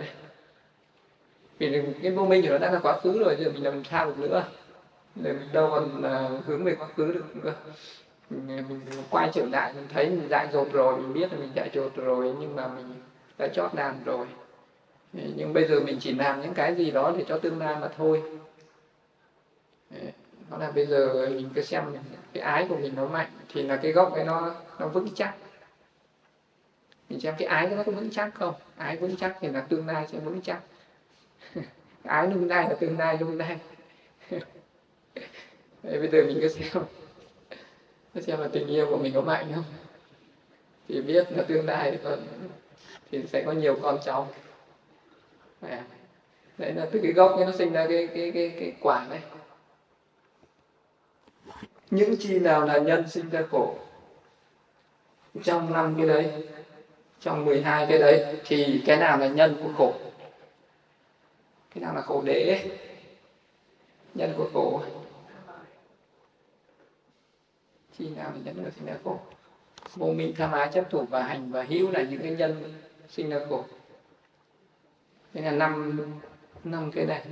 Vì cái vô minh của nó đã là quá khứ rồi giờ mình làm sao được nữa? Để mình đâu còn uh, hướng về quá khứ được nữa mình quay trở lại, mình thấy mình dại dột rồi, mình biết là mình dại dột rồi, nhưng mà mình đã chót làm rồi. Nhưng bây giờ mình chỉ làm những cái gì đó để cho tương lai mà thôi. Đó là bây giờ mình cứ xem cái ái của mình nó mạnh thì là cái gốc ấy nó nó vững chắc. Mình xem cái ái nó có vững chắc không? Ái vững chắc thì là tương lai sẽ vững chắc. Ái lung nay là tương lai lung nay bây giờ mình cứ xem xem là tình yêu của mình có mạnh không? Thì biết là tương lai thì, thì sẽ có nhiều con cháu. À, đấy là từ cái gốc ấy nó sinh ra cái cái cái cái quả đấy. Những chi nào là nhân sinh ra khổ? Trong năm cái đấy trong 12 cái đấy thì cái nào là nhân của khổ? Cái nào là khổ đế? Nhân của khổ khi nào thì nhân được sinh ra khổ. Vô minh tham ái chấp thủ và hành và hữu là những cái nhân sinh ra khổ. Đây là năm năm cái này,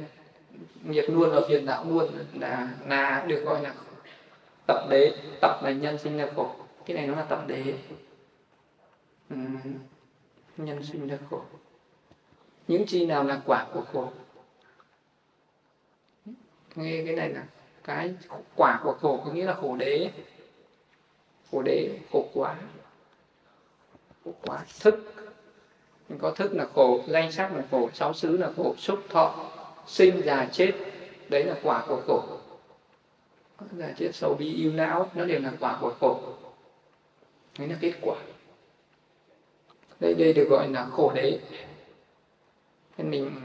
nghiệp luôn và phiền não luôn là là được gọi là tập đế. Tập là nhân sinh ra khổ. Cái này nó là tập đế. Ừ. nhân sinh ra khổ. Những chi nào là quả của khổ? Nghe cái này là cái quả của khổ có nghĩa là khổ đế khổ đế khổ quá. Khổ quá. Thức. Mình có thức là khổ, danh sắc là khổ, sáu xứ là khổ, xúc thọ, sinh, già, chết. Đấy là quả của khổ. Già chết sâu bi, yêu não, nó đều là quả của khổ. Đấy là kết quả. Đây đây được gọi là khổ đế. Nên mình,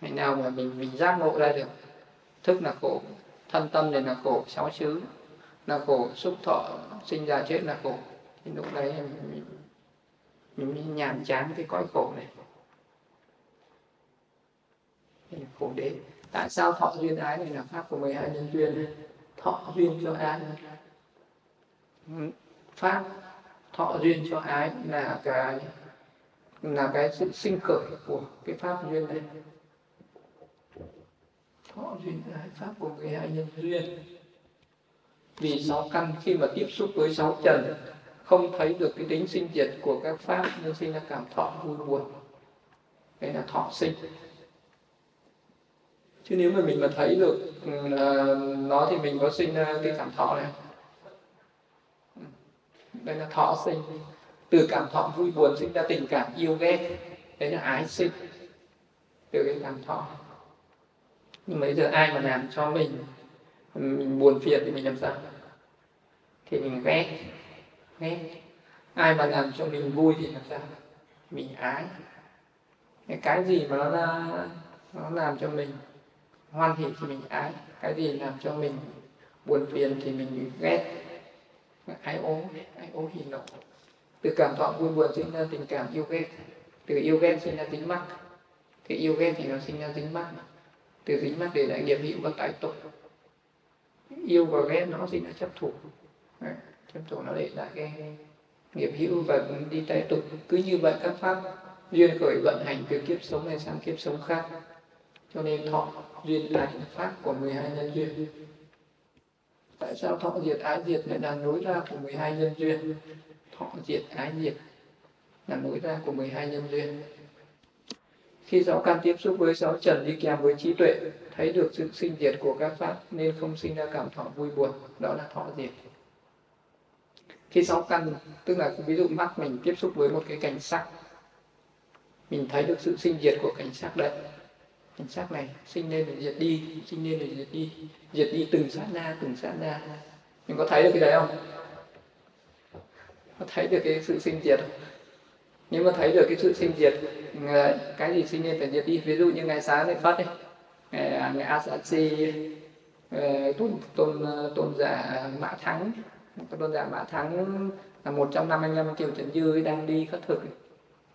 ngày nào mà mình mình giác ngộ ra được, thức là khổ, thân tâm này là khổ, sáu xứ là khổ xúc thọ sinh ra chết là khổ. Thì lúc đấy mình, mình, mình nhàm chán cái cõi khổ này. Thì khổ đế. Tại sao thọ duyên ái này là pháp của 12 nhân duyên? Thọ duyên cho ái pháp thọ duyên cho ái là cái là cái sự sinh khởi của cái pháp duyên này. Thọ duyên ái pháp của 12 nhân duyên vì sáu căn khi mà tiếp xúc với sáu trần, không thấy được cái tính sinh diệt của các pháp nên sinh ra cảm thọ vui buồn. Đấy là thọ sinh. Chứ nếu mà mình mà thấy được ừ, nó thì mình có sinh ra cái cảm thọ này. Đây là thọ sinh. Từ cảm thọ vui buồn sinh ra tình cảm yêu ghét. Đấy là ái sinh. Từ cái cảm thọ. Nhưng mà bây giờ ai mà làm cho mình mình buồn phiền thì mình làm sao? Thì mình ghét ghét. Ai mà làm cho mình vui thì làm sao? Mình ái. Cái cái gì mà nó ra, nó làm cho mình hoan hỷ thì mình ái. Cái gì làm cho mình buồn phiền thì mình ghét. Ái ố ái ố hỉ nộ. Từ cảm thọ vui buồn sinh ra tình cảm yêu ghét. Từ yêu ghét sinh ra tính mắc. Từ yêu ghét thì nó sinh ra dính mắc. Từ dính mắc để lại nghiệp hữu và tái tội yêu và ghét nó sinh ra chấp thủ chấp thủ nó để lại cái nghiệp hữu và đi tái tục. Cứ như vậy các pháp duyên khởi vận hành từ kiếp sống này sang kiếp sống khác. Cho nên thọ duyên là pháp của 12 nhân duyên. Tại sao thọ diệt ái diệt lại là nối ra của 12 nhân duyên? Thọ diệt ái diệt là nối ra của 12 nhân duyên. Khi sáu căn tiếp xúc với sáu trần đi kèm với trí tuệ, thấy được sự sinh diệt của các pháp nên không sinh ra cảm thọ vui buồn, đó là thọ diệt khi sáu căn, tức là ví dụ mắt mình tiếp xúc với một cái cảnh sắc, mình thấy được sự sinh diệt của cảnh sắc đấy. Cảnh sắc này sinh lên rồi diệt đi, sinh lên rồi diệt đi diệt đi từng sát na, từng sát na. Mình có thấy được cái đấy không? Có thấy được cái sự sinh diệt không? Nếu mà thấy được cái sự sinh diệt ờ, cái gì sinh lên phải diệt đi. Ví dụ như ngày sáng này phát đi ngày à, ngày Asachi ờ, tôn tôn ờ, tôn giả mã thắng tôn giả mã thắng là một trong năm anh em kiều trần dư đang đi khất thực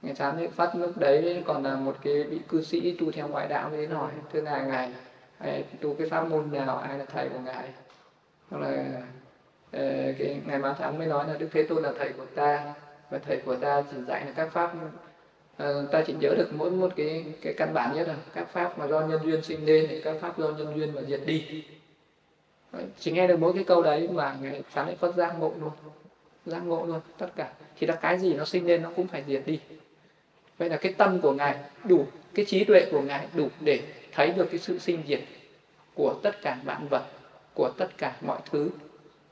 ngày sáng thì phát lúc đấy còn là một cái vị cư sĩ tu theo ngoại đạo mới hỏi thưa ngài ngài tu cái pháp môn nào ai là thầy của ngài. Hoặc là cái ngài mã thắng mới nói là đức thế tôn là thầy của ta. Và thầy của ta chỉ dạy là các pháp uh, ta chỉ nhớ được mỗi một cái cái căn bản nhất là các pháp mà do nhân duyên sinh lên thì các pháp do nhân duyên mà diệt đi chỉ nghe được mỗi cái câu đấy mà ngài sáng lại phát giác ngộ luôn. Giác ngộ luôn, tất cả. Thì là cái gì nó sinh lên nó cũng phải diệt đi. Vậy là cái tâm của ngài đủ, cái trí tuệ của ngài đủ để thấy được cái sự sinh diệt của tất cả vạn vật, của tất cả mọi thứ.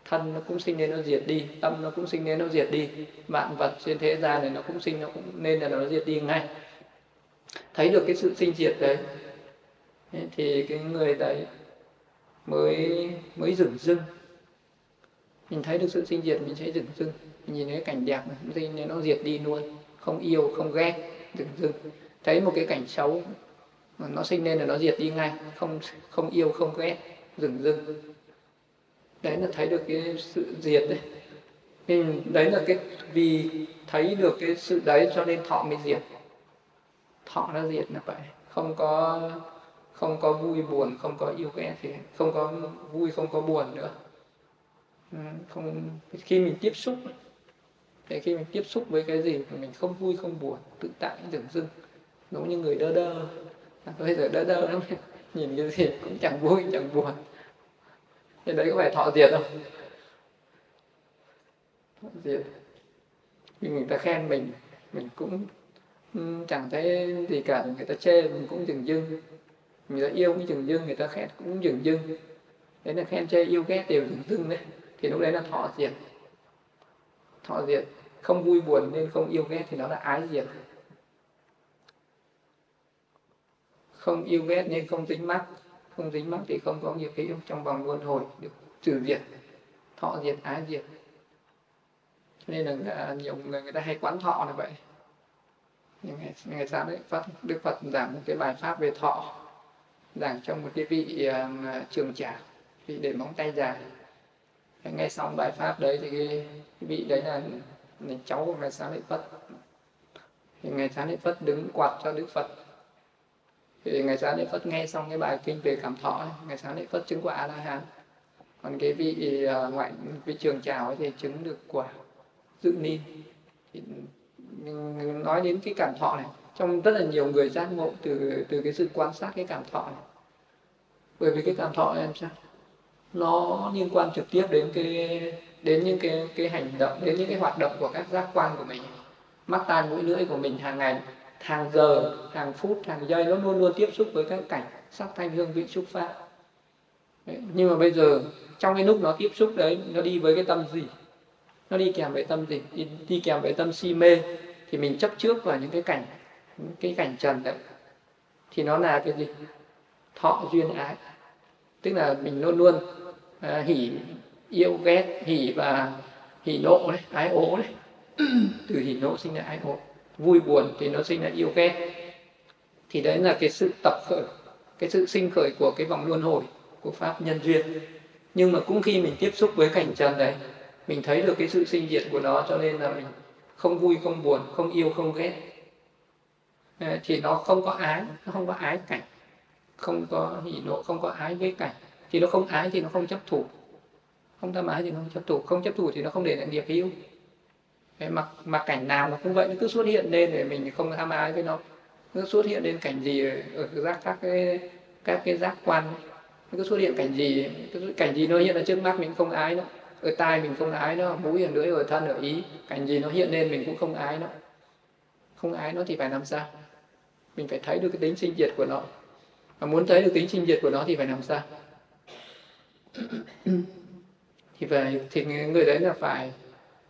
Thân nó cũng sinh nên nó diệt đi, tâm nó cũng sinh nên nó diệt đi, vạn vật trên thế gian này nó cũng sinh, nó cũng nên là nó diệt đi ngay. Thấy được cái sự sinh diệt đấy, thì cái người đấy mới mới dừng dưng mình thấy được sự sinh diệt, mình sẽ dừng dưng mình nhìn thấy cảnh đẹp này nên nó diệt đi luôn. Không yêu, không ghét dừng dưng thấy một cái cảnh xấu nó sinh nên là nó diệt đi ngay. Không không yêu, không ghét dừng dưng đấy là thấy được cái sự diệt đấy. Nên đấy là cái, vì thấy được cái sự đấy cho nên thọ mới diệt. Thọ nó diệt là vậy không có không có vui, buồn, không có yêu, ghét thì không có vui, không có buồn nữa. Ừ, không, khi mình tiếp xúc, để khi mình tiếp xúc với cái gì mình không vui, không buồn, tự tại dừng dưng, giống như người đơ đơ. À, bây giờ đơ đơ lắm, nhìn cái gì cũng chẳng vui, chẳng buồn. Thì đấy có phải thọ diệt không? Thọ diệt. Khi người ta khen mình mình cũng ừ, chẳng thấy gì cả, người ta chê mình cũng dừng dưng người ta yêu cái chừng dưng người ta khen cũng chừng dưng. Đấy là khen chê yêu ghét đều chừng dưng đấy. Thì lúc đấy là thọ diệt. Thọ diệt. Không vui buồn nên không yêu ghét thì nó là ái diệt. Không yêu ghét nên không dính mắt không dính mắt thì không có nghiệp khí trong vòng luân hồi được trừ diệt. Thọ diệt ái diệt. Nên là người nhiều người người ta hay quán thọ là vậy. Nhưng ngày, ngày sáng đấy phát đức phật giảng một cái bài pháp về thọ giảng trong một cái vị uh, trường trả vị để móng tay dài. Nghe xong bài pháp đấy thì cái, cái vị đấy là, là cháu của ngài xá lợi phất. Thì ngài xá lợi phất đứng quạt cho đức phật. Thì ngài xá lợi phất nghe xong cái bài kinh về cảm thọ ấy, ngài xá lợi phất chứng quả a la hán còn cái vị uh, ngoại vị trường trào thì chứng được quả dự ni. Thì nói đến cái cảm thọ này trong rất là nhiều người giác ngộ từ từ cái sự quan sát cái cảm thọ này. Bởi vì cái cảm thọ em sao? Nó liên quan trực tiếp đến cái đến những cái cái hành động đến những cái hoạt động của các giác quan của mình. Mắt tai mũi lưỡi của mình hàng ngày hàng giờ hàng phút hàng giây nó luôn luôn tiếp xúc với các cảnh sắc thanh hương vị xúc pháp đấy. nhưng mà bây giờ trong cái lúc nó tiếp xúc đấy nó đi với cái tâm gì? Nó đi kèm với tâm gì? Đi, đi kèm với tâm si mê thì mình chấp trước vào những cái cảnh cái cảnh trần đấy thì nó là cái gì? Thọ duyên ái. Tức là mình luôn luôn à, hỉ yêu ghét hỉ và hỉ nộ đấy ái ố đấy. Từ hỉ nộ sinh ra ái ố. Vui buồn thì nó sinh ra yêu ghét. Thì đấy là cái sự tập khởi cái sự sinh khởi của cái vòng luân hồi của pháp nhân duyên. Nhưng mà cũng khi mình tiếp xúc với cảnh trần đấy mình thấy được cái sự sinh diệt của nó cho nên là mình không vui không buồn không yêu không ghét. Ờ, thì nó không có ái nó không có ái cảnh không có hỷ nộ không có ái với cảnh. Thì nó không ái thì nó không chấp thủ. Không tham ái thì nó không chấp thủ không chấp thủ thì nó không để lại nghiệp hữu. Mà, mà cảnh nào nó cũng vậy nó cứ xuất hiện lên để mình không tham ái với nó. Nó xuất hiện lên cảnh gì ở giác các cái các cái giác quan. Nó cứ xuất hiện cảnh gì cảnh gì nó hiện ở trước mắt mình không ái nó. Ở tai mình không ái nó ở mũi ở lưỡi ở thân ở ý. Cảnh gì nó hiện lên mình cũng không ái nó. Không ái nó thì phải làm sao? Mình phải thấy được cái tính sinh diệt của nó. Và muốn thấy được tính sinh diệt của nó thì phải làm sao? Thì phải thì người đấy là phải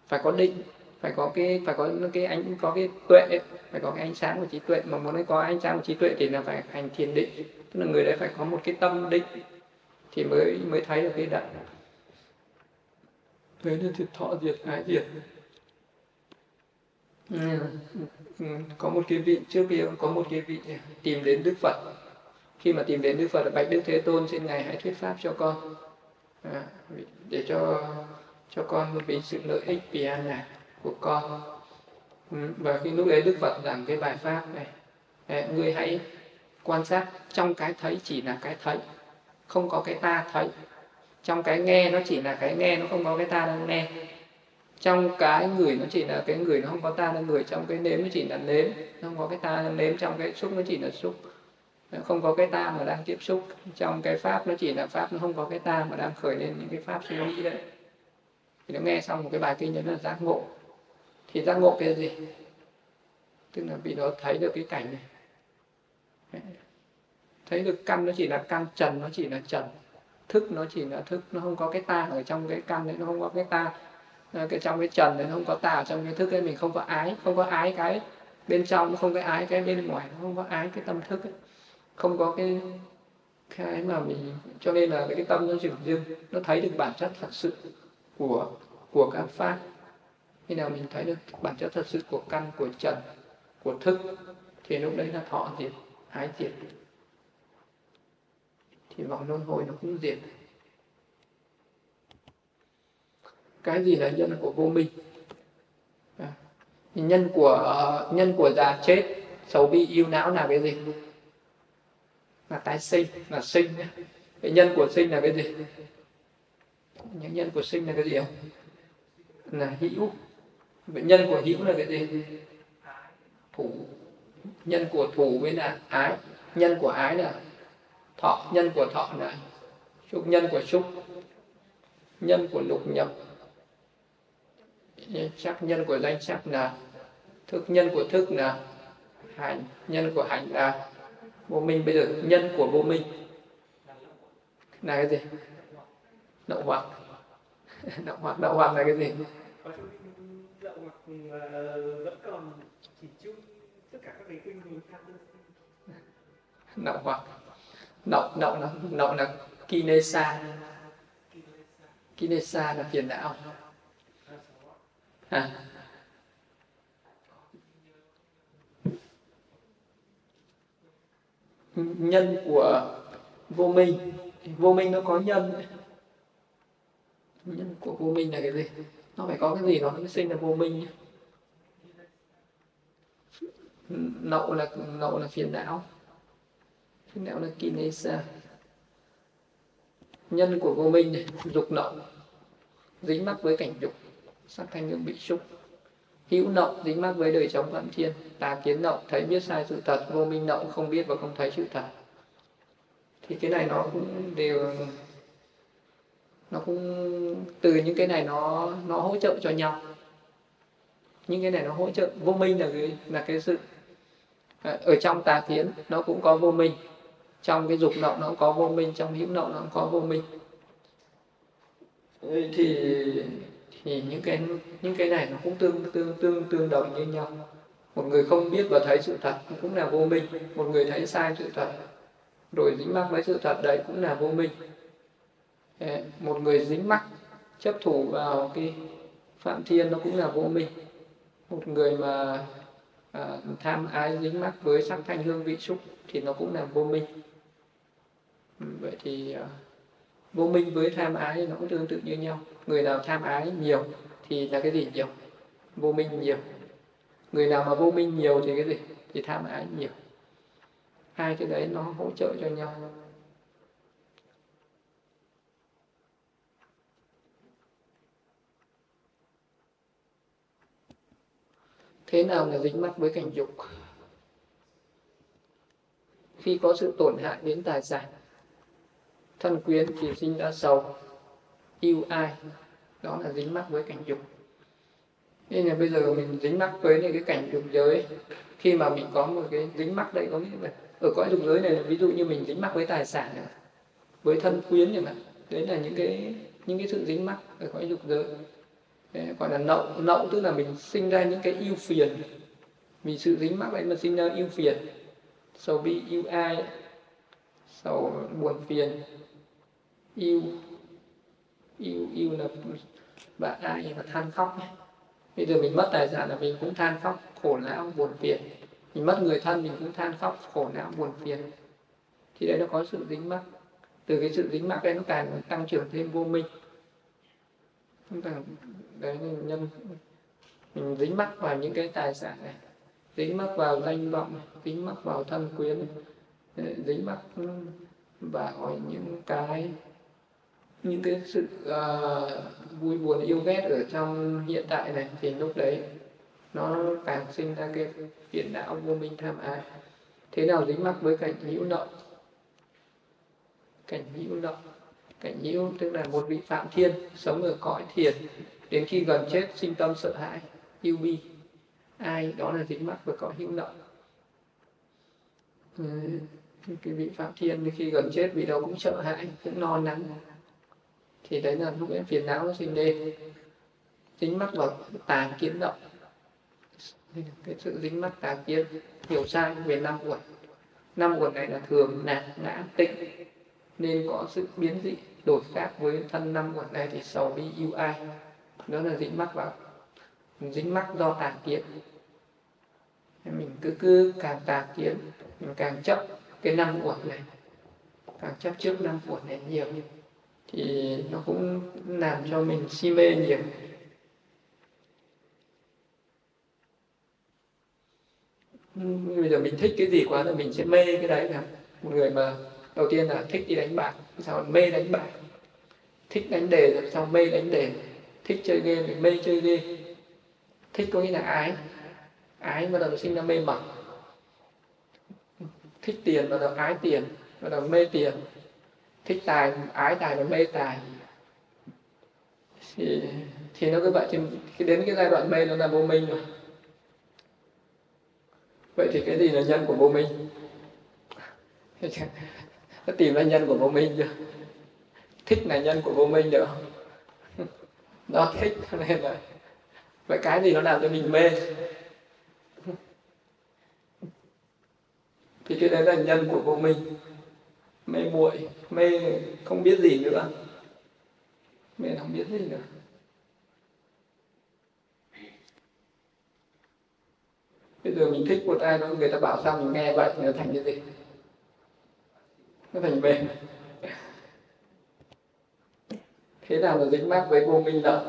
phải có định phải có cái phải có cái ánh có cái tuệ phải có cái ánh sáng của trí tuệ. Mà muốn có ánh sáng của trí tuệ thì là phải hành thiền định. Tức là người đấy phải có một cái tâm định thì mới mới thấy được cái đạo. Đấy là thọ diệt ái diệt. Ừ. có một cái vị trước kia có một cái vị tìm đến đức phật. Khi mà tìm đến đức phật bạch đức thế tôn xin ngài hãy thuyết pháp cho con. À, để cho cho con vì sự lợi ích vì an lạc của con. Ừ, và khi lúc đấy đức phật giảng cái bài pháp này người hãy quan sát trong cái thấy chỉ là cái thấy không có cái ta thấy. Trong cái nghe nó chỉ là cái nghe nó không có cái ta đang nghe trong cái người nó chỉ là cái người nó không có ta, là người trong cái nếm nó chỉ là nếm. Nó không có cái ta là nếm trong cái xúc nó chỉ là xúc. Không có cái ta mà đang tiếp xúc. Trong cái pháp nó chỉ là pháp, nó không có cái ta mà đang khởi lên những cái pháp suy nghĩ đấy. Thì nó nghe xong một cái bài kinh đó là giác ngộ. Thì giác ngộ cái gì? Tức là vì nó thấy được cái cảnh này. Thấy được căn nó chỉ là căn trần, nó chỉ là trần. Thức nó chỉ là thức, nó không có cái ta ở trong cái căn đấy, nó không có cái ta. Ờ, cái trong cái trần thì không có tà trong cái thức ấy, mình không có ái, không có ái cái bên trong nó không có ái cái bên ngoài nó không có ái cái tâm thức ấy. Không có cái cái mà mình, cho nên là cái tâm nó dừng dưng, nó thấy được bản chất thật sự của của các pháp. Khi nào mình thấy được bản chất thật sự của căn, của trần, của thức, thì lúc đấy là thọ diệt, ái diệt. Thì vọng luân hồi nó cũng diệt. Cái gì là nhân của vô minh? À, nhân của nhân của già chết xấu bị yêu não là cái gì? Là tái sinh là sinh cái nhân của sinh là cái gì? Những nhân của sinh là cái gì không? Là hữu. Bệnh nhân của hữu là cái gì? Thủ. Nhân của thủ với là ái. Nhân của ái là thọ. Nhân của thọ là xúc. Nhân của xúc. Nhân của lục nhập sắc nhân của danh sắc là thức, nhân của thức là hành nhân của hành là vô minh. Bây giờ nhân của vô minh là cái gì? Đậu hoặc đậu hoặc đậu hoặc là cái gì? Đậu hoặc vẫn còn chỉ chung tất cả các cái kinh đậu hoặc đậu đậu là đậu là kinesa. Kinesa là phiền não à. nhân của vô minh. Vô minh nó có nhân. Nhân của vô minh là cái gì? Nó phải có cái gì nó mới sinh ra vô minh nậu là nậu là phiền não. Phiền não là kinesa nhân của vô minh này, dục nậu. Dính mắc với cảnh dục sắc thanh hương bị xúc hữu nậu dính mắc với đời sống phạm thiên. Tà kiến nậu thấy biết sai sự thật, vô minh nậu không biết và không thấy sự thật. Thì cái này nó cũng đều, nó cũng, từ những cái này nó nó hỗ trợ cho nhau. Những cái này nó hỗ trợ, vô minh là cái là cái sự à, ở trong tà kiến nó cũng có vô minh. Trong cái dục nậu nó cũng có vô minh, trong hữu nậu nó cũng có vô minh. Thì thì những cái những cái này nó cũng tương tương tương tương đồng như nhau. Một người không biết và thấy sự thật cũng là vô minh. Một người thấy sai sự thật rồi dính mắc với sự thật đấy cũng là vô minh. Một người dính mắc chấp thủ vào cái phạm thiên nó cũng là vô minh. Một người mà à, tham ái dính mắc với sắc thanh hương vị xúc thì nó cũng là vô minh. Vậy thì à, vô minh với tham ái nó cũng tương tự như nhau. Người nào tham ái nhiều thì là cái gì nhiều? Vô minh nhiều. Người nào mà vô minh nhiều thì cái gì? Thì tham ái nhiều. Hai cái đấy nó hỗ trợ cho nhau. Thế nào là dính mắc với cảnh dục? Khi có sự tổn hại đến tài sản thân quyến thì sinh ra sầu yêu ai đó là dính mắc với cảnh dục. Nên là bây giờ mình dính mắc với những cái cảnh dục giới khi mà mình có một cái dính mắc đây có nghĩa là ở cõi dục giới này ví dụ như mình dính mắc với tài sản này, với thân quyến chẳng hạn đấy là những cái những cái sự dính mắc ở cõi dục giới. Đấy, gọi là nậu nậu tức là mình sinh ra những cái ưu phiền. Vì sự dính mắc đấy mà sinh ra ưu phiền. Sầu bi yêu ai sầu buồn phiền yêu. Yêu yêu là bạn ai là than khóc bây giờ mình mất tài sản là mình cũng than khóc, khổ não buồn phiền. Mình mất người thân mình cũng than khóc, khổ não buồn phiền. Thì đấy nó có sự dính mắc. Từ cái sự dính mắc đấy nó càng tăng trưởng thêm vô minh. Chúng ta, đấy nhân, mình dính mắc vào những cái tài sản này, dính mắc vào danh vọng dính mắc vào thân quyến dính mắc vào những cái những cái sự uh, vui buồn yêu ghét ở trong hiện tại này thì lúc đấy nó càng sinh ra cái phiền não vô minh tham ái. Thế nào dính mắc với cảnh hữu nợ cảnh hữu nợ cảnh hữu tức là một vị phạm thiên sống ở cõi thiền đến khi gần chết sinh tâm sợ hãi yêu bi. Ai đó là dính mắc với cõi hữu nợ ừ, ờ, cái vị phạm thiên khi gần chết vị đâu cũng sợ hãi cũng non nắng thì đấy là lúc ấy phiền não nó sinh lên. Dính mắc vào tà kiến động. Cái sự dính mắc tà kiến, hiểu sai về năm uẩn. Năm uẩn này là thường nạt ngã tịnh nên có sự biến dị, đổi khác với thân năm uẩn này thì sầu bi yêu ai. Đó là dính mắc vào. Dính mắc do tà kiến. Mình cứ cứ càng tà kiến, mình càng chấp cái năm uẩn này. Càng chấp trước năm uẩn này nhiều thì nó cũng làm cho mình si mê nhiều. Bây giờ mình thích cái gì quá là mình sẽ mê cái đấy cả. Một người mà đầu tiên là thích đi đánh bạc sao mê đánh bạc. Thích đánh đề rồi sao mê đánh đề. Thích chơi game thì mê chơi game. Thích có nghĩa là ái. Ái bắt đầu sinh ra mê mẩn. Thích tiền bắt đầu ái tiền, bắt đầu mê tiền thích tài, ái tài và mê tài. Thì thì nó cứ vậy, thì đến cái giai đoạn mê nó là vô minh rồi. Vậy thì cái gì là nhân của vô minh? Nó tìm ra nhân của vô minh chưa? Thích là nhân của vô minh được nó thích nên là vậy cái gì nó làm cho mình mê? Thì cái đấy là nhân của vô minh mê muội mê không biết gì nữa. Mê không biết gì nữa. Bây giờ mình thích một ai đó, người ta bảo sao mình nghe vậy thì nó thành cái gì? Nó thành mê thế nào là dính mắc với vô minh lậu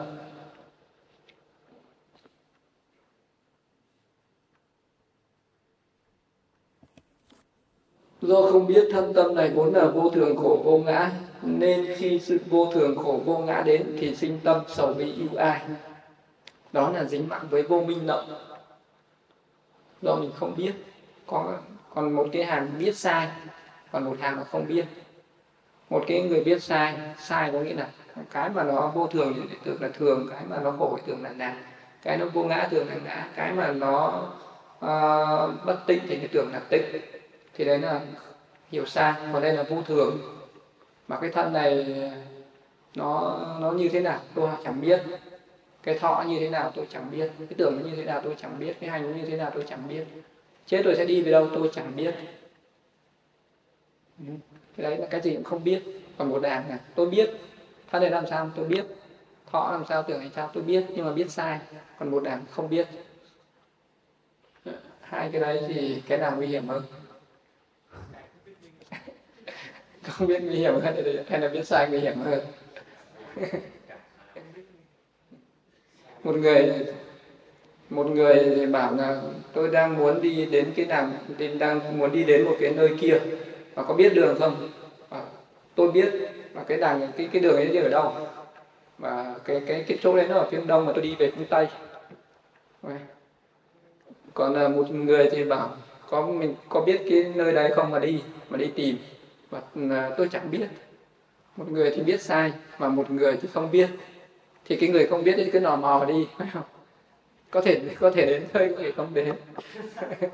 do không biết thân tâm này vốn là vô thường khổ vô ngã nên khi sự vô thường khổ vô ngã đến thì sinh tâm sầu bi ưu ai. Đó là dính mắc với vô minh động. Do mình không biết có còn một cái hàng biết sai còn một hàng là không biết. Một cái người biết sai sai có nghĩa là cái mà nó vô thường thì tưởng là thường cái mà nó khổ thì tưởng là nạn cái nó vô ngã tưởng là ngã cái mà nó uh, bất tịnh thì tưởng là tịnh thì đấy là hiểu sai còn đây là vô thường. Mà cái thân này, nó nó như thế nào tôi chẳng biết. Cái thọ như thế nào tôi chẳng biết. Cái tưởng nó như thế nào tôi chẳng biết. Cái hành nó như thế nào tôi chẳng biết. Chết rồi sẽ đi về đâu tôi chẳng biết. Ừ. Cái đấy là cái gì cũng không biết. Còn một đàn là tôi biết. Thân này làm sao tôi biết. Thọ làm sao tưởng làm sao tôi biết. Nhưng mà biết sai, còn một đàn không biết. Hai cái đấy thì cái nào nguy hiểm hơn? Không biết nguy hiểm hơn hay là biết sai nguy hiểm hơn. Một người một người thì bảo là, tôi đang muốn đi đến cái nào đang muốn đi đến một cái nơi kia và có biết đường không? Và tôi biết và cái đàn cái cái đường ấy đi ở đâu? Và cái cái cái chỗ đấy nó ở phía đông mà tôi đi về phương tây. Còn là một người thì bảo, có mình, có biết cái nơi đấy không mà đi mà đi tìm? Và tôi chẳng biết. Một người thì biết sai mà một người thì không biết. Thì cái người không biết thì cứ nò mò đi phải không? Có thể có thể đến nơi có thể không đến.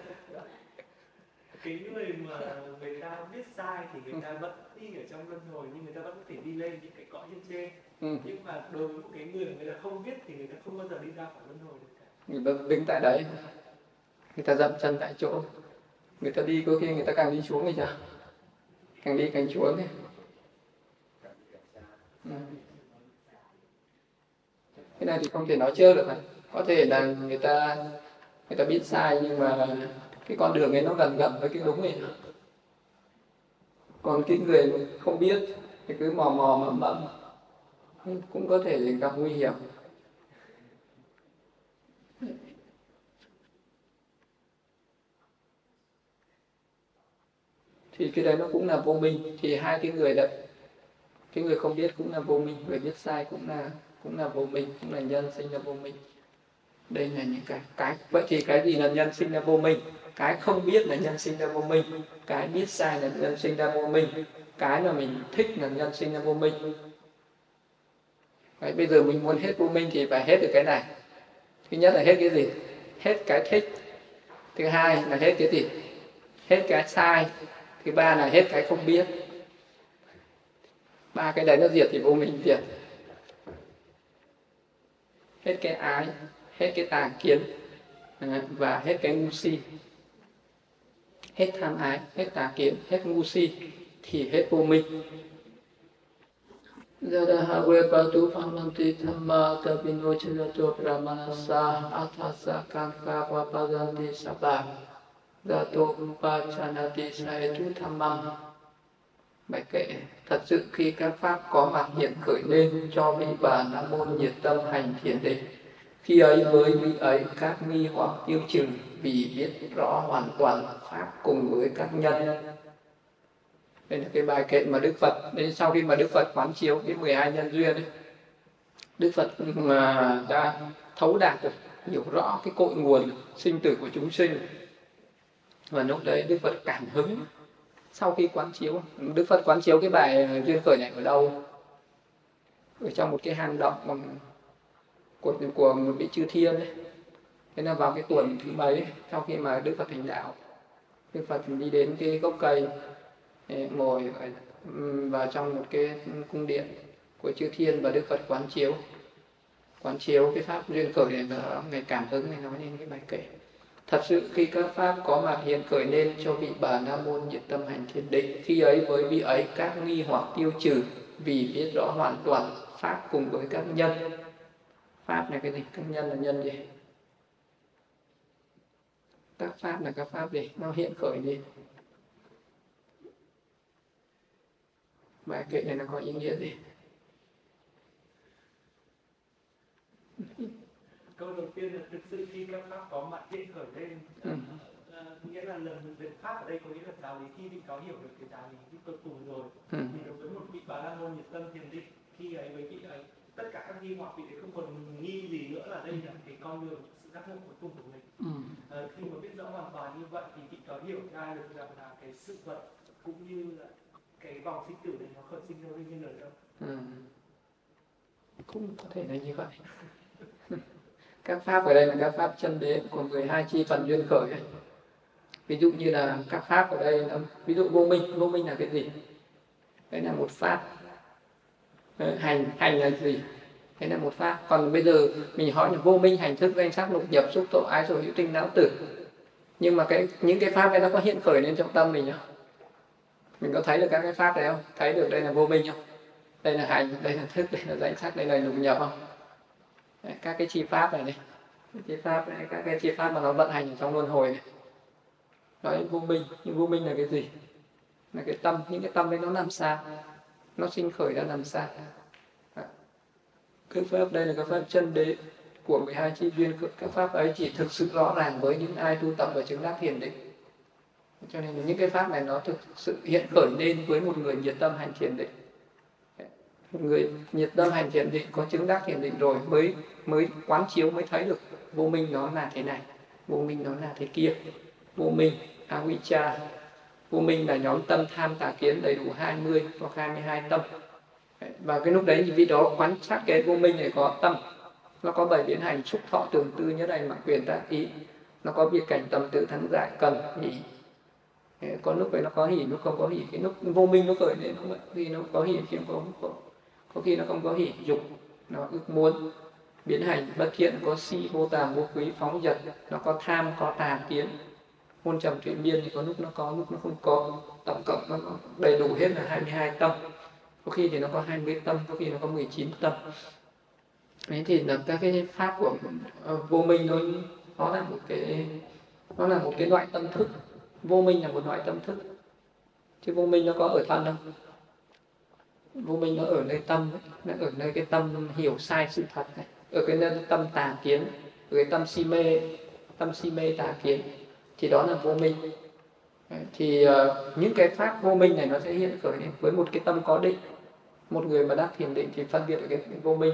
Cái người mà người ta biết sai thì người ta vẫn đi ở trong luân hồi nhưng người ta vẫn có thể đi lên những cái cõi trên trên. Ừ. nhưng mà đối với một cái người người ta không biết thì người ta không bao giờ đi ra khỏi luân hồi được cả. Người ta đứng tại đấy. Người ta dậm chân tại chỗ. Người ta đi có khi người ta càng đi xuống thì sao càng đi càng xuống thế ừ. cái này thì không thể nói trước được này. Có thể là người ta người ta biết sai nhưng mà cái con đường ấy nó gần gần với cái đúng ấy. Còn cái người không biết thì cứ mò mò mẫm mẫm cũng có thể gặp nguy hiểm. Thì cái đấy nó cũng là vô minh. Thì hai cái người đấy cái người không biết cũng là vô minh người biết sai cũng là cũng là vô minh cũng là nhân sinh là vô minh. Đây là những cái cái vậy thì cái gì là nhân sinh ra vô minh? Cái không biết là nhân sinh ra vô minh cái biết sai là nhân sinh ra vô minh cái mà mình thích là nhân sinh ra vô minh. Đấy, bây giờ mình muốn hết vô minh thì phải hết được cái này. Thứ nhất là hết cái gì? Hết cái thích. Thứ hai là hết cái gì? Hết cái sai thứ ba là hết cái không biết. Ba cái đấy nó diệt thì vô minh diệt hết cái ái, hết cái tà kiến à, và hết cái ngu si. Hết tham ái, hết tà kiến, hết ngu si thì hết vô minh. Jadahawe patu phamanti thamma tapino chidato pramanasa athasa kanka vapadanti sabha Rupa Chanati saetu Thamam Bài kệ Thật sự khi các pháp có mặt hiện khởi lên cho vị bà Nam môn nhiệt tâm hành thiền định khi ấy với vị ấy các nghi hoặc tiêu trừ vì biết rõ hoàn toàn pháp cùng với các nhân. Đây là cái bài kệ mà Đức Phật đến sau khi mà Đức Phật quán chiếu cái 12 nhân duyên ấy, Đức Phật mà đã thấu đạt được hiểu rõ cái cội nguồn sinh tử của chúng sinh và lúc đấy Đức Phật cảm hứng sau khi quán chiếu. Đức Phật quán chiếu cái bài ờ, duyên khởi này ở đâu? Ở trong một cái hang động bằng của của một vị chư thiên ấy. thế là vào cái tuần thứ mấy, sau khi mà đức phật thành đạo, đức phật đi đến cái gốc cây ờ, ngồi vào trong một cái cung điện của chư thiên và đức phật quán chiếu. Quán chiếu cái pháp duyên khởi này nó ngày cảm hứng này nói lên cái bài kể thật sự khi các pháp có mặt hiện khởi nên cho vị bà nam môn nhiệt tâm hành thiền định, khi ấy với vị ấy các nghi hoặc tiêu trừ, vì biết rõ hoàn toàn pháp cùng với các nhân. Pháp là cái gì? Các nhân là nhân gì? Các pháp là các pháp gì? Nó hiện khởi đi. Bài kệ này nó có ý nghĩa gì? Câu đầu tiên là thực sự khi các pháp có mặt hiện khởi lên ừ. à, nghĩa là lần việc pháp ở đây có nghĩa là giáo lý khi vị có hiểu được cái giáo lý cái cực cùng rồi ừ. thì đối với một vị bà la môn nhiệt tâm thiền định khi ấy với vị ấy tất cả các nghi hoặc vị ấy không còn nghi gì nữa là đây là cái con đường sự giác ngộ cuối cùng của mình ừ. à, khi mà biết rõ hoàn toàn như vậy thì vị có hiểu ra được rằng là cái sự vật cũng như là cái vòng sinh tử này nó khởi sinh ra nguyên nhân ở đâu ừ. cũng có thể là như vậy các pháp ở đây là các pháp chân đế của 12 chi phần duyên khởi ấy. ví dụ như là các pháp ở đây là, ví dụ vô minh vô minh là cái gì? Đấy là một pháp. Ờ, hành hành là gì? Đấy là một pháp. Còn bây giờ mình hỏi là vô minh hành thức danh sắc lục nhập xúc tội ái rồi hữu tinh não tử. Nhưng mà cái những cái pháp ấy nó có hiện khởi lên trong tâm mình không? Mình có thấy được các cái pháp đấy không? Thấy được đây là vô minh không? Đây là hành đây là thức đây là danh sắc đây là lục nhập không? Đấy, các cái chi pháp này này. Chi pháp này các cái chi pháp mà nó vận hành ở trong luân hồi này. Nói vô minh nhưng vô minh là cái gì? Là cái tâm những cái tâm đấy nó làm sao nó sinh khởi ra làm sao cái pháp đây là cái pháp chân đế của 12 chi duyên các pháp ấy chỉ thực sự rõ ràng với những ai tu tập và chứng đắc thiền định cho nên những cái pháp này nó thực sự hiện khởi lên với một người nhiệt tâm hành thiền định người nhiệt tâm hành thiền định có chứng đắc thiền định rồi mới mới quán chiếu mới thấy được vô minh nó là thế này vô minh nó là thế kia. Vô minh avijja vô minh là nhóm tâm tham tà kiến đầy đủ 20 hoặc 22 tâm. Và cái lúc đấy thì vị đó quán sát cái vô minh này có tâm. Nó có bảy biến hành xúc thọ tưởng tư nhớ đành mạng quyền tác ý. Nó có việc cảnh tâm tự thắng giải cần nhỉ có lúc vậy nó có hỉ nó không có hỉ cái lúc vô minh nó khởi lên nó vậy khi nó có hỉ khi có, có có khi nó không có hỉ dục nó ước muốn biến hành bất thiện, có si vô tàm vô quý phóng dật, nó có tham, có tà kiến hôn trầm chuyện biên thì có lúc nó có, lúc nó không có. Tổng cộng nó đầy đủ hết là 22 tâm. Có khi thì nó có 20 tâm, có khi nó có 19 tâm. Đấy thì là các cái pháp của ờ, vô minh nó nó là một cái, nó là một cái loại tâm thức. Vô minh là một loại tâm thức. Chứ vô minh nó có ở thân không? Vô minh nó ở nơi tâm nó ở nơi cái tâm hiểu sai sự thật này ở cái nơi tâm tà kiến ở cái tâm si mê tâm si mê tà kiến. Thì đó là vô minh. Thì uh, những cái pháp vô minh này nó sẽ hiện khởi lên với một cái tâm có định. Một người mà đắc thiền định thì phân biệt được cái vô minh.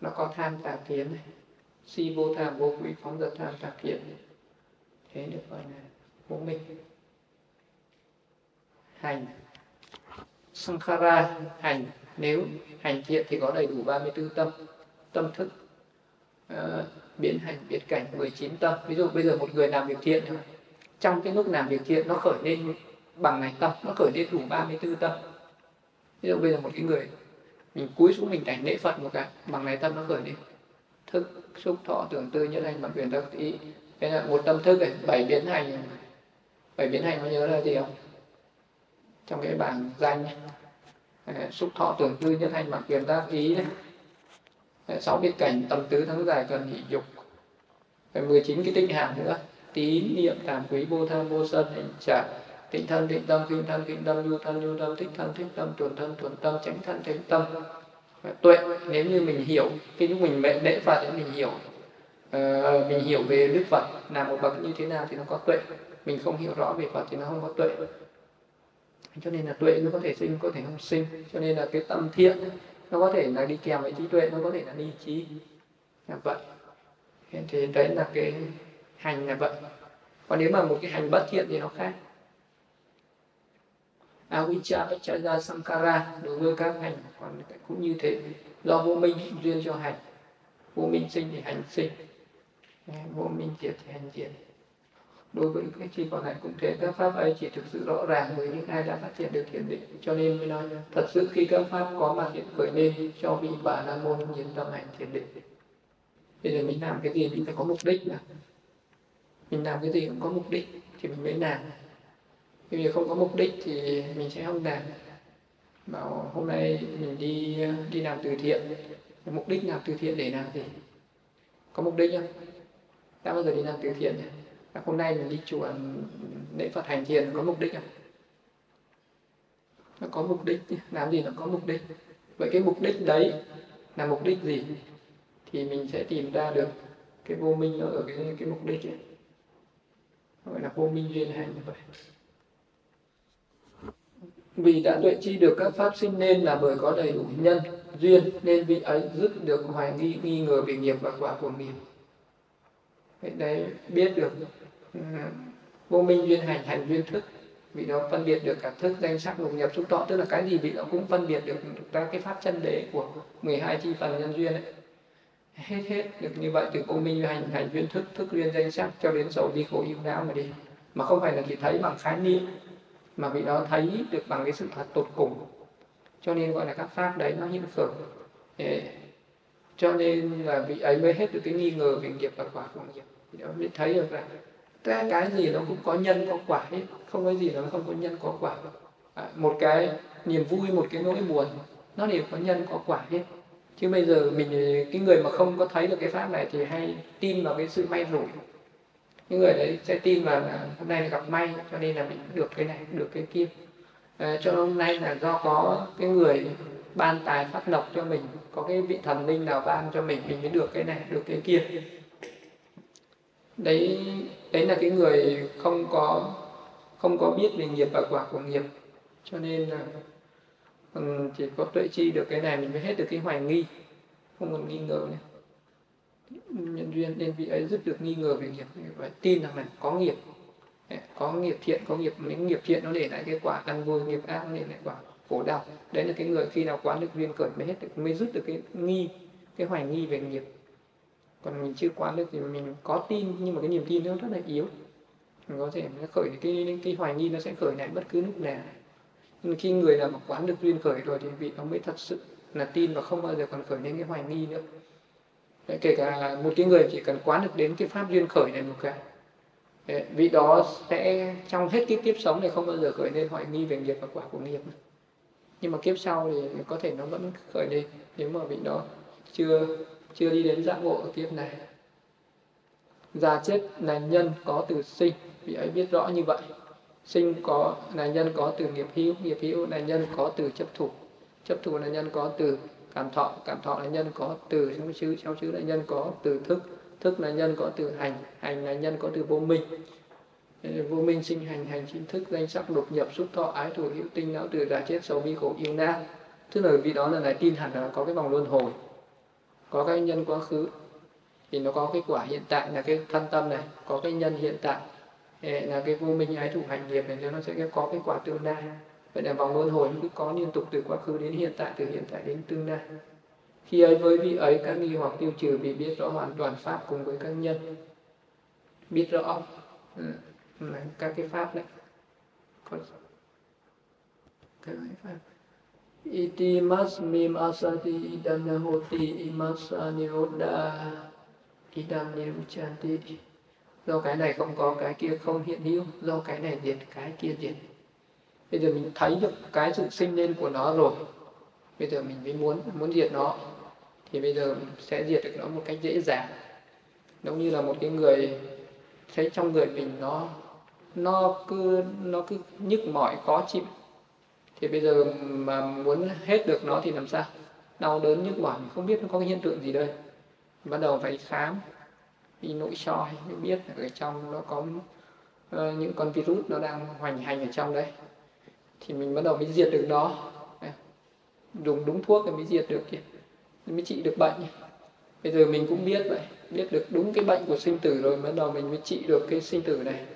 Nó có tham tà kiến này si vô tham vô quý phóng dật tham tà kiến thế được gọi là vô minh. Hành sankhara hành nếu hành thiện thì có đầy đủ 34 tâm tâm thức uh, biến hành biến cảnh 19 tâm. Ví dụ bây giờ một người làm việc thiện trong cái lúc làm việc thiện nó khởi lên bằng này tâm nó khởi lên đủ 34 tâm. Ví dụ bây giờ một cái người mình cúi xuống mình cảnh lễ phật một cái bằng này tâm nó khởi lên. Thức xúc thọ tưởng tư nhất hành bằng quyền tâm ý. Thế là một tâm thức này bảy biến hành. Bảy biến hành có nhớ là gì không? Trong cái bảng danh. Ờ, Xúc thọ tưởng tư nhân hành bằng quyền tác ý ờ, sáu biết cảnh tâm tứ thắng dài cần nhị dục. Ờ, Rồi 19 cái tinh hạng nữa. Tín niệm cảm quý vô tham vô sân hành trả tịnh thân tịnh tâm kinh thân kinh tâm nhu thân nhu tâm thích thân thích tâm tuần thân tuần tâm tránh thân tránh tâm. Tuệ nếu như mình hiểu khi lúc mình lễ phật thì mình hiểu. Uh, mình hiểu về đức phật là một bậc như thế nào thì nó có tuệ. Mình không hiểu rõ về phật thì nó không có tuệ cho nên là tuệ nó có thể sinh, có thể không sinh. Cho nên là cái tâm thiện, nó có thể là đi kèm với trí tuệ, nó có thể là đi trí. Là vậy. Thì đấy là cái hành là vậy. Còn nếu mà một cái hành bất thiện thì nó khác. Avijja paccaya sankara, đối với các hành còn cũng như thế. Do vô minh duyên cho hành. Vô minh sinh thì hành sinh. Vô minh diệt thì hành diệt đối với cái chi còn hạnh cũng thế, các pháp ấy chỉ thực sự rõ ràng với những ai đã phát hiện được thiền định. Cho nên mới nói thật sự khi các pháp có mặt hiện khởi lên, cho vị bà la môn nhiệt tâm hạnh thiền định. Bây giờ mình làm cái gì mình phải có mục đích mà. Mình làm cái gì cũng có mục đích thì mình mới làm. Vì việc không có mục đích thì mình sẽ không làm. Bảo hôm nay mình đi đi làm từ thiện. Mục đích làm từ thiện để làm gì? Có mục đích không? Đã bao giờ đi làm từ thiện nhỉ? À, hôm nay mình đi chùa ừ, lễ Phật hành thiền có mục đích không nó có mục đích làm gì nó có mục đích. Vậy cái mục đích đấy là mục đích gì? Thì mình sẽ tìm ra được cái vô minh nó ở cái cái mục đích ấy. Gọi là vô minh duyên hành như vậy. Vì đã tuệ chi được các pháp sinh nên là bởi có đầy đủ nhân, duyên, nên vị ấy dứt được hoài nghi nghi ngờ về nghiệp và quả của mình đấy biết được uh, vô minh duyên hành hành duyên thức. Vì đó phân biệt được cả thức danh sắc lục nhập xúc thọ tức là cái gì vị đó cũng phân biệt được. Ra cái pháp chân đế của 12 chi phần nhân duyên ấy hết hết được như vậy từ vô minh hành hành duyên thức thức duyên danh sắc cho đến sầu đi khổ yêu não mà đi. Mà không phải là chỉ thấy bằng khái niệm mà vị đó thấy được bằng cái sự thật tột cùng. Cho nên gọi là các pháp đấy nó hiện khởi cho nên là vị ấy mới hết được cái nghi ngờ về nghiệp và quả của nghiệp. Thì đó mới thấy được là cái, cái gì nó cũng có nhân có quả hết. Không có gì nó không có nhân có quả. À, một cái niềm vui một cái nỗi buồn nó đều có nhân có quả hết. Chứ bây giờ mình cái người mà không có thấy được cái pháp này thì hay tin vào cái sự may rủi. Những người đấy sẽ tin vào là hôm nay gặp may cho nên là mình được cái này được cái kia. À, cho hôm nay là do có cái người ban tài phát lộc cho mình, có cái vị thần linh nào ban cho mình mình mới được cái này, được cái kia. Đấy đấy là cái người không có không có biết về nghiệp và quả của nghiệp. Cho nên là ừ, chỉ có tuệ chi được cái này, mình mới hết được cái hoài nghi. Không còn nghi ngờ nữa. Nhân duyên nên vị ấy rất được nghi ngờ về nghiệp. Phải tin rằng là có nghiệp. Có nghiệp thiện, có nghiệp những nghiệp thiện nó để lại cái quả ăn vui, nghiệp ác nó để lại quả khổ đau. Đấy là cái người khi nào quán được duyên khởi mới hết được mới rút được cái nghi cái hoài nghi về nghiệp. Còn mình chưa quán được thì mình có tin nhưng mà cái niềm tin nó rất là yếu. Mình có thể nó khởi cái cái hoài nghi nó sẽ khởi lại bất cứ lúc nào. Nhưng khi người nào mà quán được duyên khởi rồi thì vị nó mới thật sự là tin và không bao giờ còn khởi lên cái hoài nghi nữa. Đấy, kể cả một cái người chỉ cần quán được đến cái pháp duyên khởi này một cái Đấy, vị đó sẽ trong hết cái kiếp sống này không bao giờ khởi lên hoài nghi về nghiệp và quả của nghiệp nữa nhưng mà kiếp sau thì có thể nó vẫn khởi lên nếu mà vị đó chưa chưa đi đến giác ngộ ở kiếp này. Già chết là nhân có từ sinh, vị ấy biết rõ như vậy. Sinh có, là nhân có từ nghiệp hữu nghiệp hữu là nhân có từ chấp thủ. Chấp thủ là nhân có từ cảm thọ cảm thọ là nhân có từ trong chữ trong chữ là nhân có từ thức. Thức là nhân có từ hành hành là nhân có từ vô minh vô minh sinh hành hành chính thức danh sắc đột nhập xúc thọ ái thủ hữu tinh não từ già chết sầu bi khổ yêu na. Tức là vì đó là lại tin hẳn là có cái vòng luân hồi có cái nhân quá khứ. Thì nó có cái quả hiện tại là cái thân tâm này có cái nhân hiện tại. Là cái vô minh ái thủ hành nghiệp này nó sẽ có cái quả tương lai. Vậy là vòng luân hồi cứ có liên tục từ quá khứ đến hiện tại từ hiện tại đến tương lai. Khi ấy với vị ấy các nghi hoặc tiêu trừ vì biết rõ hoàn toàn pháp cùng với các nhân. Biết rõ. Ừ, các cái pháp này. Có các cái pháp. Iti masmim asati idam nahoti imasa nirodha idam niruchanti. Do cái này không có, cái kia không hiện hữu. Do cái này diệt, cái kia diệt. Bây giờ mình thấy được cái sự sinh lên của nó rồi. Bây giờ mình mới muốn muốn diệt nó. Thì bây giờ sẽ diệt được nó một cách dễ dàng. Giống như là một cái người thấy trong người mình nó nó cứ nó cứ nhức mỏi khó chịu. Thì bây giờ mà muốn hết được nó thì làm sao? Đau đớn nhức mỏi không biết nó có cái hiện tượng gì đây. Bắt đầu phải khám đi nội soi mới biết ở trong nó có uh, những con virus nó đang hoành hành ở trong đấy. Thì mình bắt đầu mới diệt được nó. Dùng đúng thuốc thì mới diệt được kia mới trị được bệnh. Bây giờ mình cũng biết vậy biết được đúng cái bệnh của sinh tử rồi bắt đầu mình mới trị được cái sinh tử này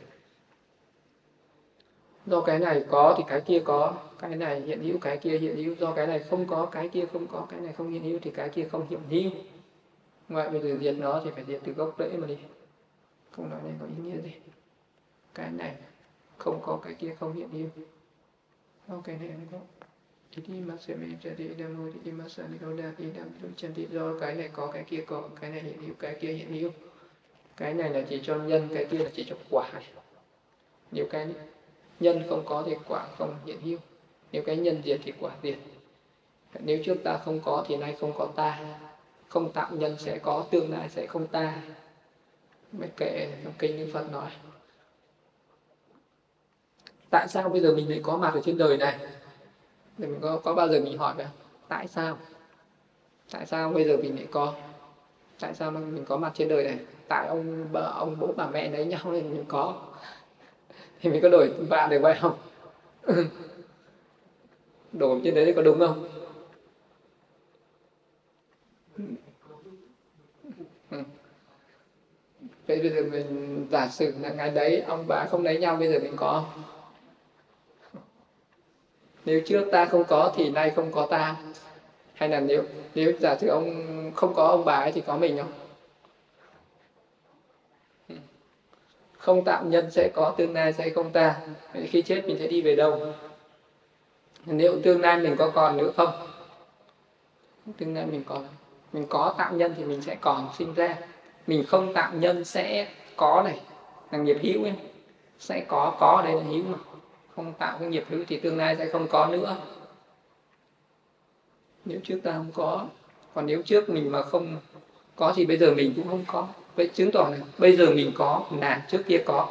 do cái này có thì cái kia có, cái này hiện hữu, cái kia hiện hữu. Do cái này không có, cái kia không có, cái này không hiện hữu thì cái kia không hiện hữu. Ngoại bây giờ diệt nó thì phải diệt từ gốc rễ mà đi. Không nói này có ý nghĩa gì? Cái này không có, cái kia không hiện hữu. Ok này không có. Thì mà sẽ mình sẽ đi đam nuôi đi mà sẽ đi đâu đa đi đam luôn chân đi do cái này có, cái kia có, cái này hiện hữu, cái kia hiện hữu. Cái này là chỉ cho nhân, cái kia là chỉ cho quả. Nhiều cái nhân không có thì quả không hiện hữu. Nếu cái nhân diệt thì quả diệt. Nếu trước ta không có thì nay không có ta. Không tạo nhân sẽ có tương lai sẽ không ta. Mới kệ trong kinh như phật nói. Tại sao bây giờ mình lại có mặt ở trên đời này? Thì mình có có bao giờ mình hỏi về tại sao? Tại sao bây giờ mình lại có? Tại sao mình có mặt trên đời này? Tại ông bà, ông bố bà mẹ đấy nhau nên mình có thì mình có đổi vạn được vậy không? Đổi trên đấy có đúng không. Vậy bây giờ mình giả sử là ngày đấy ông bà không lấy nhau, bây giờ mình có nếu trước ta không có thì nay không có ta? Hay là nếu nếu giả sử ông không có ông bà ấy thì có mình không? Không tạo nhân sẽ có, tương lai sẽ không ta Vậy khi chết mình sẽ đi về đâu? Liệu tương lai mình có còn nữa không? Tương lai mình còn mình có tạo nhân thì mình sẽ còn sinh ra. Mình không tạo nhân sẽ có này. Là nghiệp hữu ấy. sẽ có có đây là hữu mà. Không tạo cái nghiệp hữu thì tương lai sẽ không có nữa. Nếu trước ta không có, còn nếu trước mình mà không có thì bây giờ mình cũng không có vậy chứng tỏ là bây giờ mình có là trước kia có.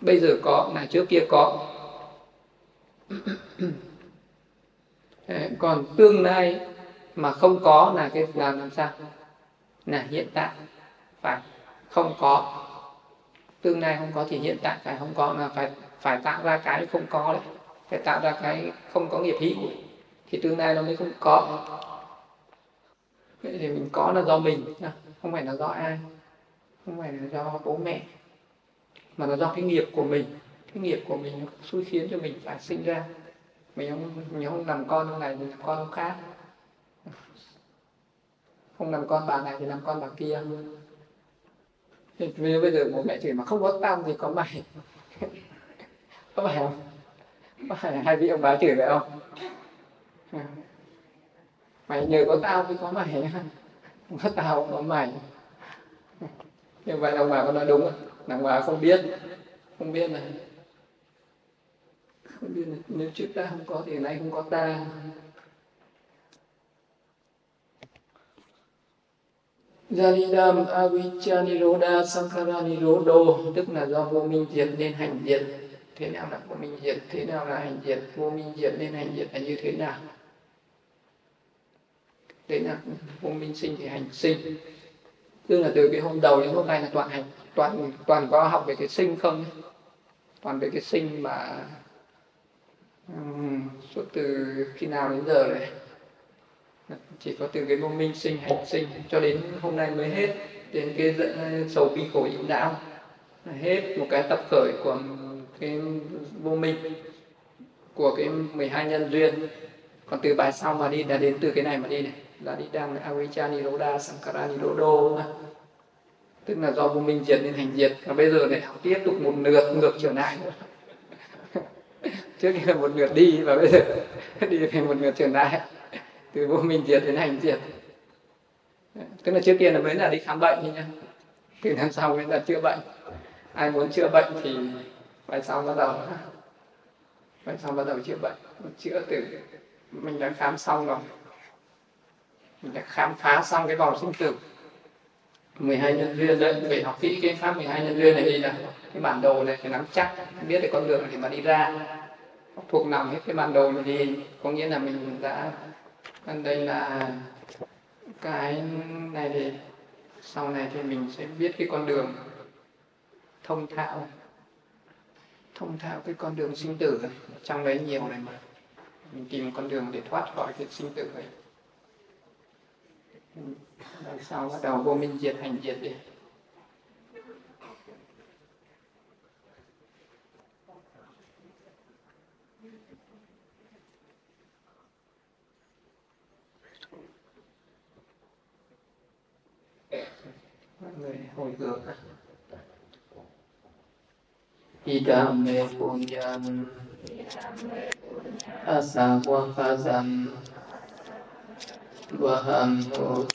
Bây giờ có là trước kia có. Đấy, còn tương lai mà không có là cái là làm sao? Là hiện tại phải không có. Tương lai không có thì hiện tại phải không có là phải phải tạo ra cái không có đấy. Phải tạo ra cái không có nghiệp hữu thì tương lai nó mới không có. Vậy thì mình có là do mình không phải là do ai, không phải là do bố mẹ, mà là do cái nghiệp của mình. Cái nghiệp của mình nó xui khiến cho mình phải sinh ra. Mình không mình không làm con ông này mình làm con ông khác. Không làm con bà này thì làm con bà kia. Thì bây giờ bố mẹ chửi mà không có tao thì có mày. Có phải không? Có phải hai vị ông bà chửi vậy không? Mày nhờ có tao mới có mày nó tao nó mày. Như vậy ông bà có nói đúng không? Ông bà không biết. Không biết này không biết này. nếu trước ta không có thì nay không có ta. Janidam Avicca Niroda Sankara Nirodo tức là do vô minh diệt nên hành diệt. Thế nào là vô minh diệt? Thế nào là hành diệt? Vô minh diệt nên hành diệt là như thế nào? Đấy là hôm minh sinh thì hành sinh. Tức là từ cái hôm đầu đến hôm nay là toàn hành toàn toàn có học về cái sinh không toàn về cái sinh mà um, suốt từ khi nào đến giờ này. Chỉ có từ cái vô minh sinh hành sinh cho đến hôm nay mới hết. Đến cái ờ, sầu bi khổ yếu não hết một cái tập khởi của cái vô minh của cái 12 nhân duyên. Còn từ bài sau mà đi là đến từ cái này mà đi này là đi đang là avijja niroda sankara nirodo tức là do vô minh diệt nên hành diệt. Và bây giờ lại tiếp tục một lượt, ngược trở lại trước kia là một lượt đi, và bây giờ đi về một lượt trở lại. Từ vô minh diệt đến hành diệt. Tức là trước kia là mới là đi khám bệnh nha từ năm sau mới là chữa bệnh. Ai muốn chữa bệnh thì phải sau bắt đầu. Phải sau bắt đầu chữa bệnh. Chữa từ mình đã khám xong rồi mình đã khám phá xong cái vòng sinh tử. 12 nhân duyên đấy phải học kỹ cái pháp 12 nhân duyên này đi là cái bản đồ này phải nắm chắc biết được con đường để mà đi ra. Thuộc nằm hết cái bản đồ này đi. Có nghĩa là mình đã đây là cái này thì sau này thì mình sẽ biết cái con đường thông thạo thông thạo cái con đường sinh tử. Trong đấy nhiều này mà. Mình tìm con đường để thoát khỏi cái sinh tử này Đằng sau bắt đầu vô minh diệt hành diệt đi? Người hồi hướng Idame punyam asawakazam Vaham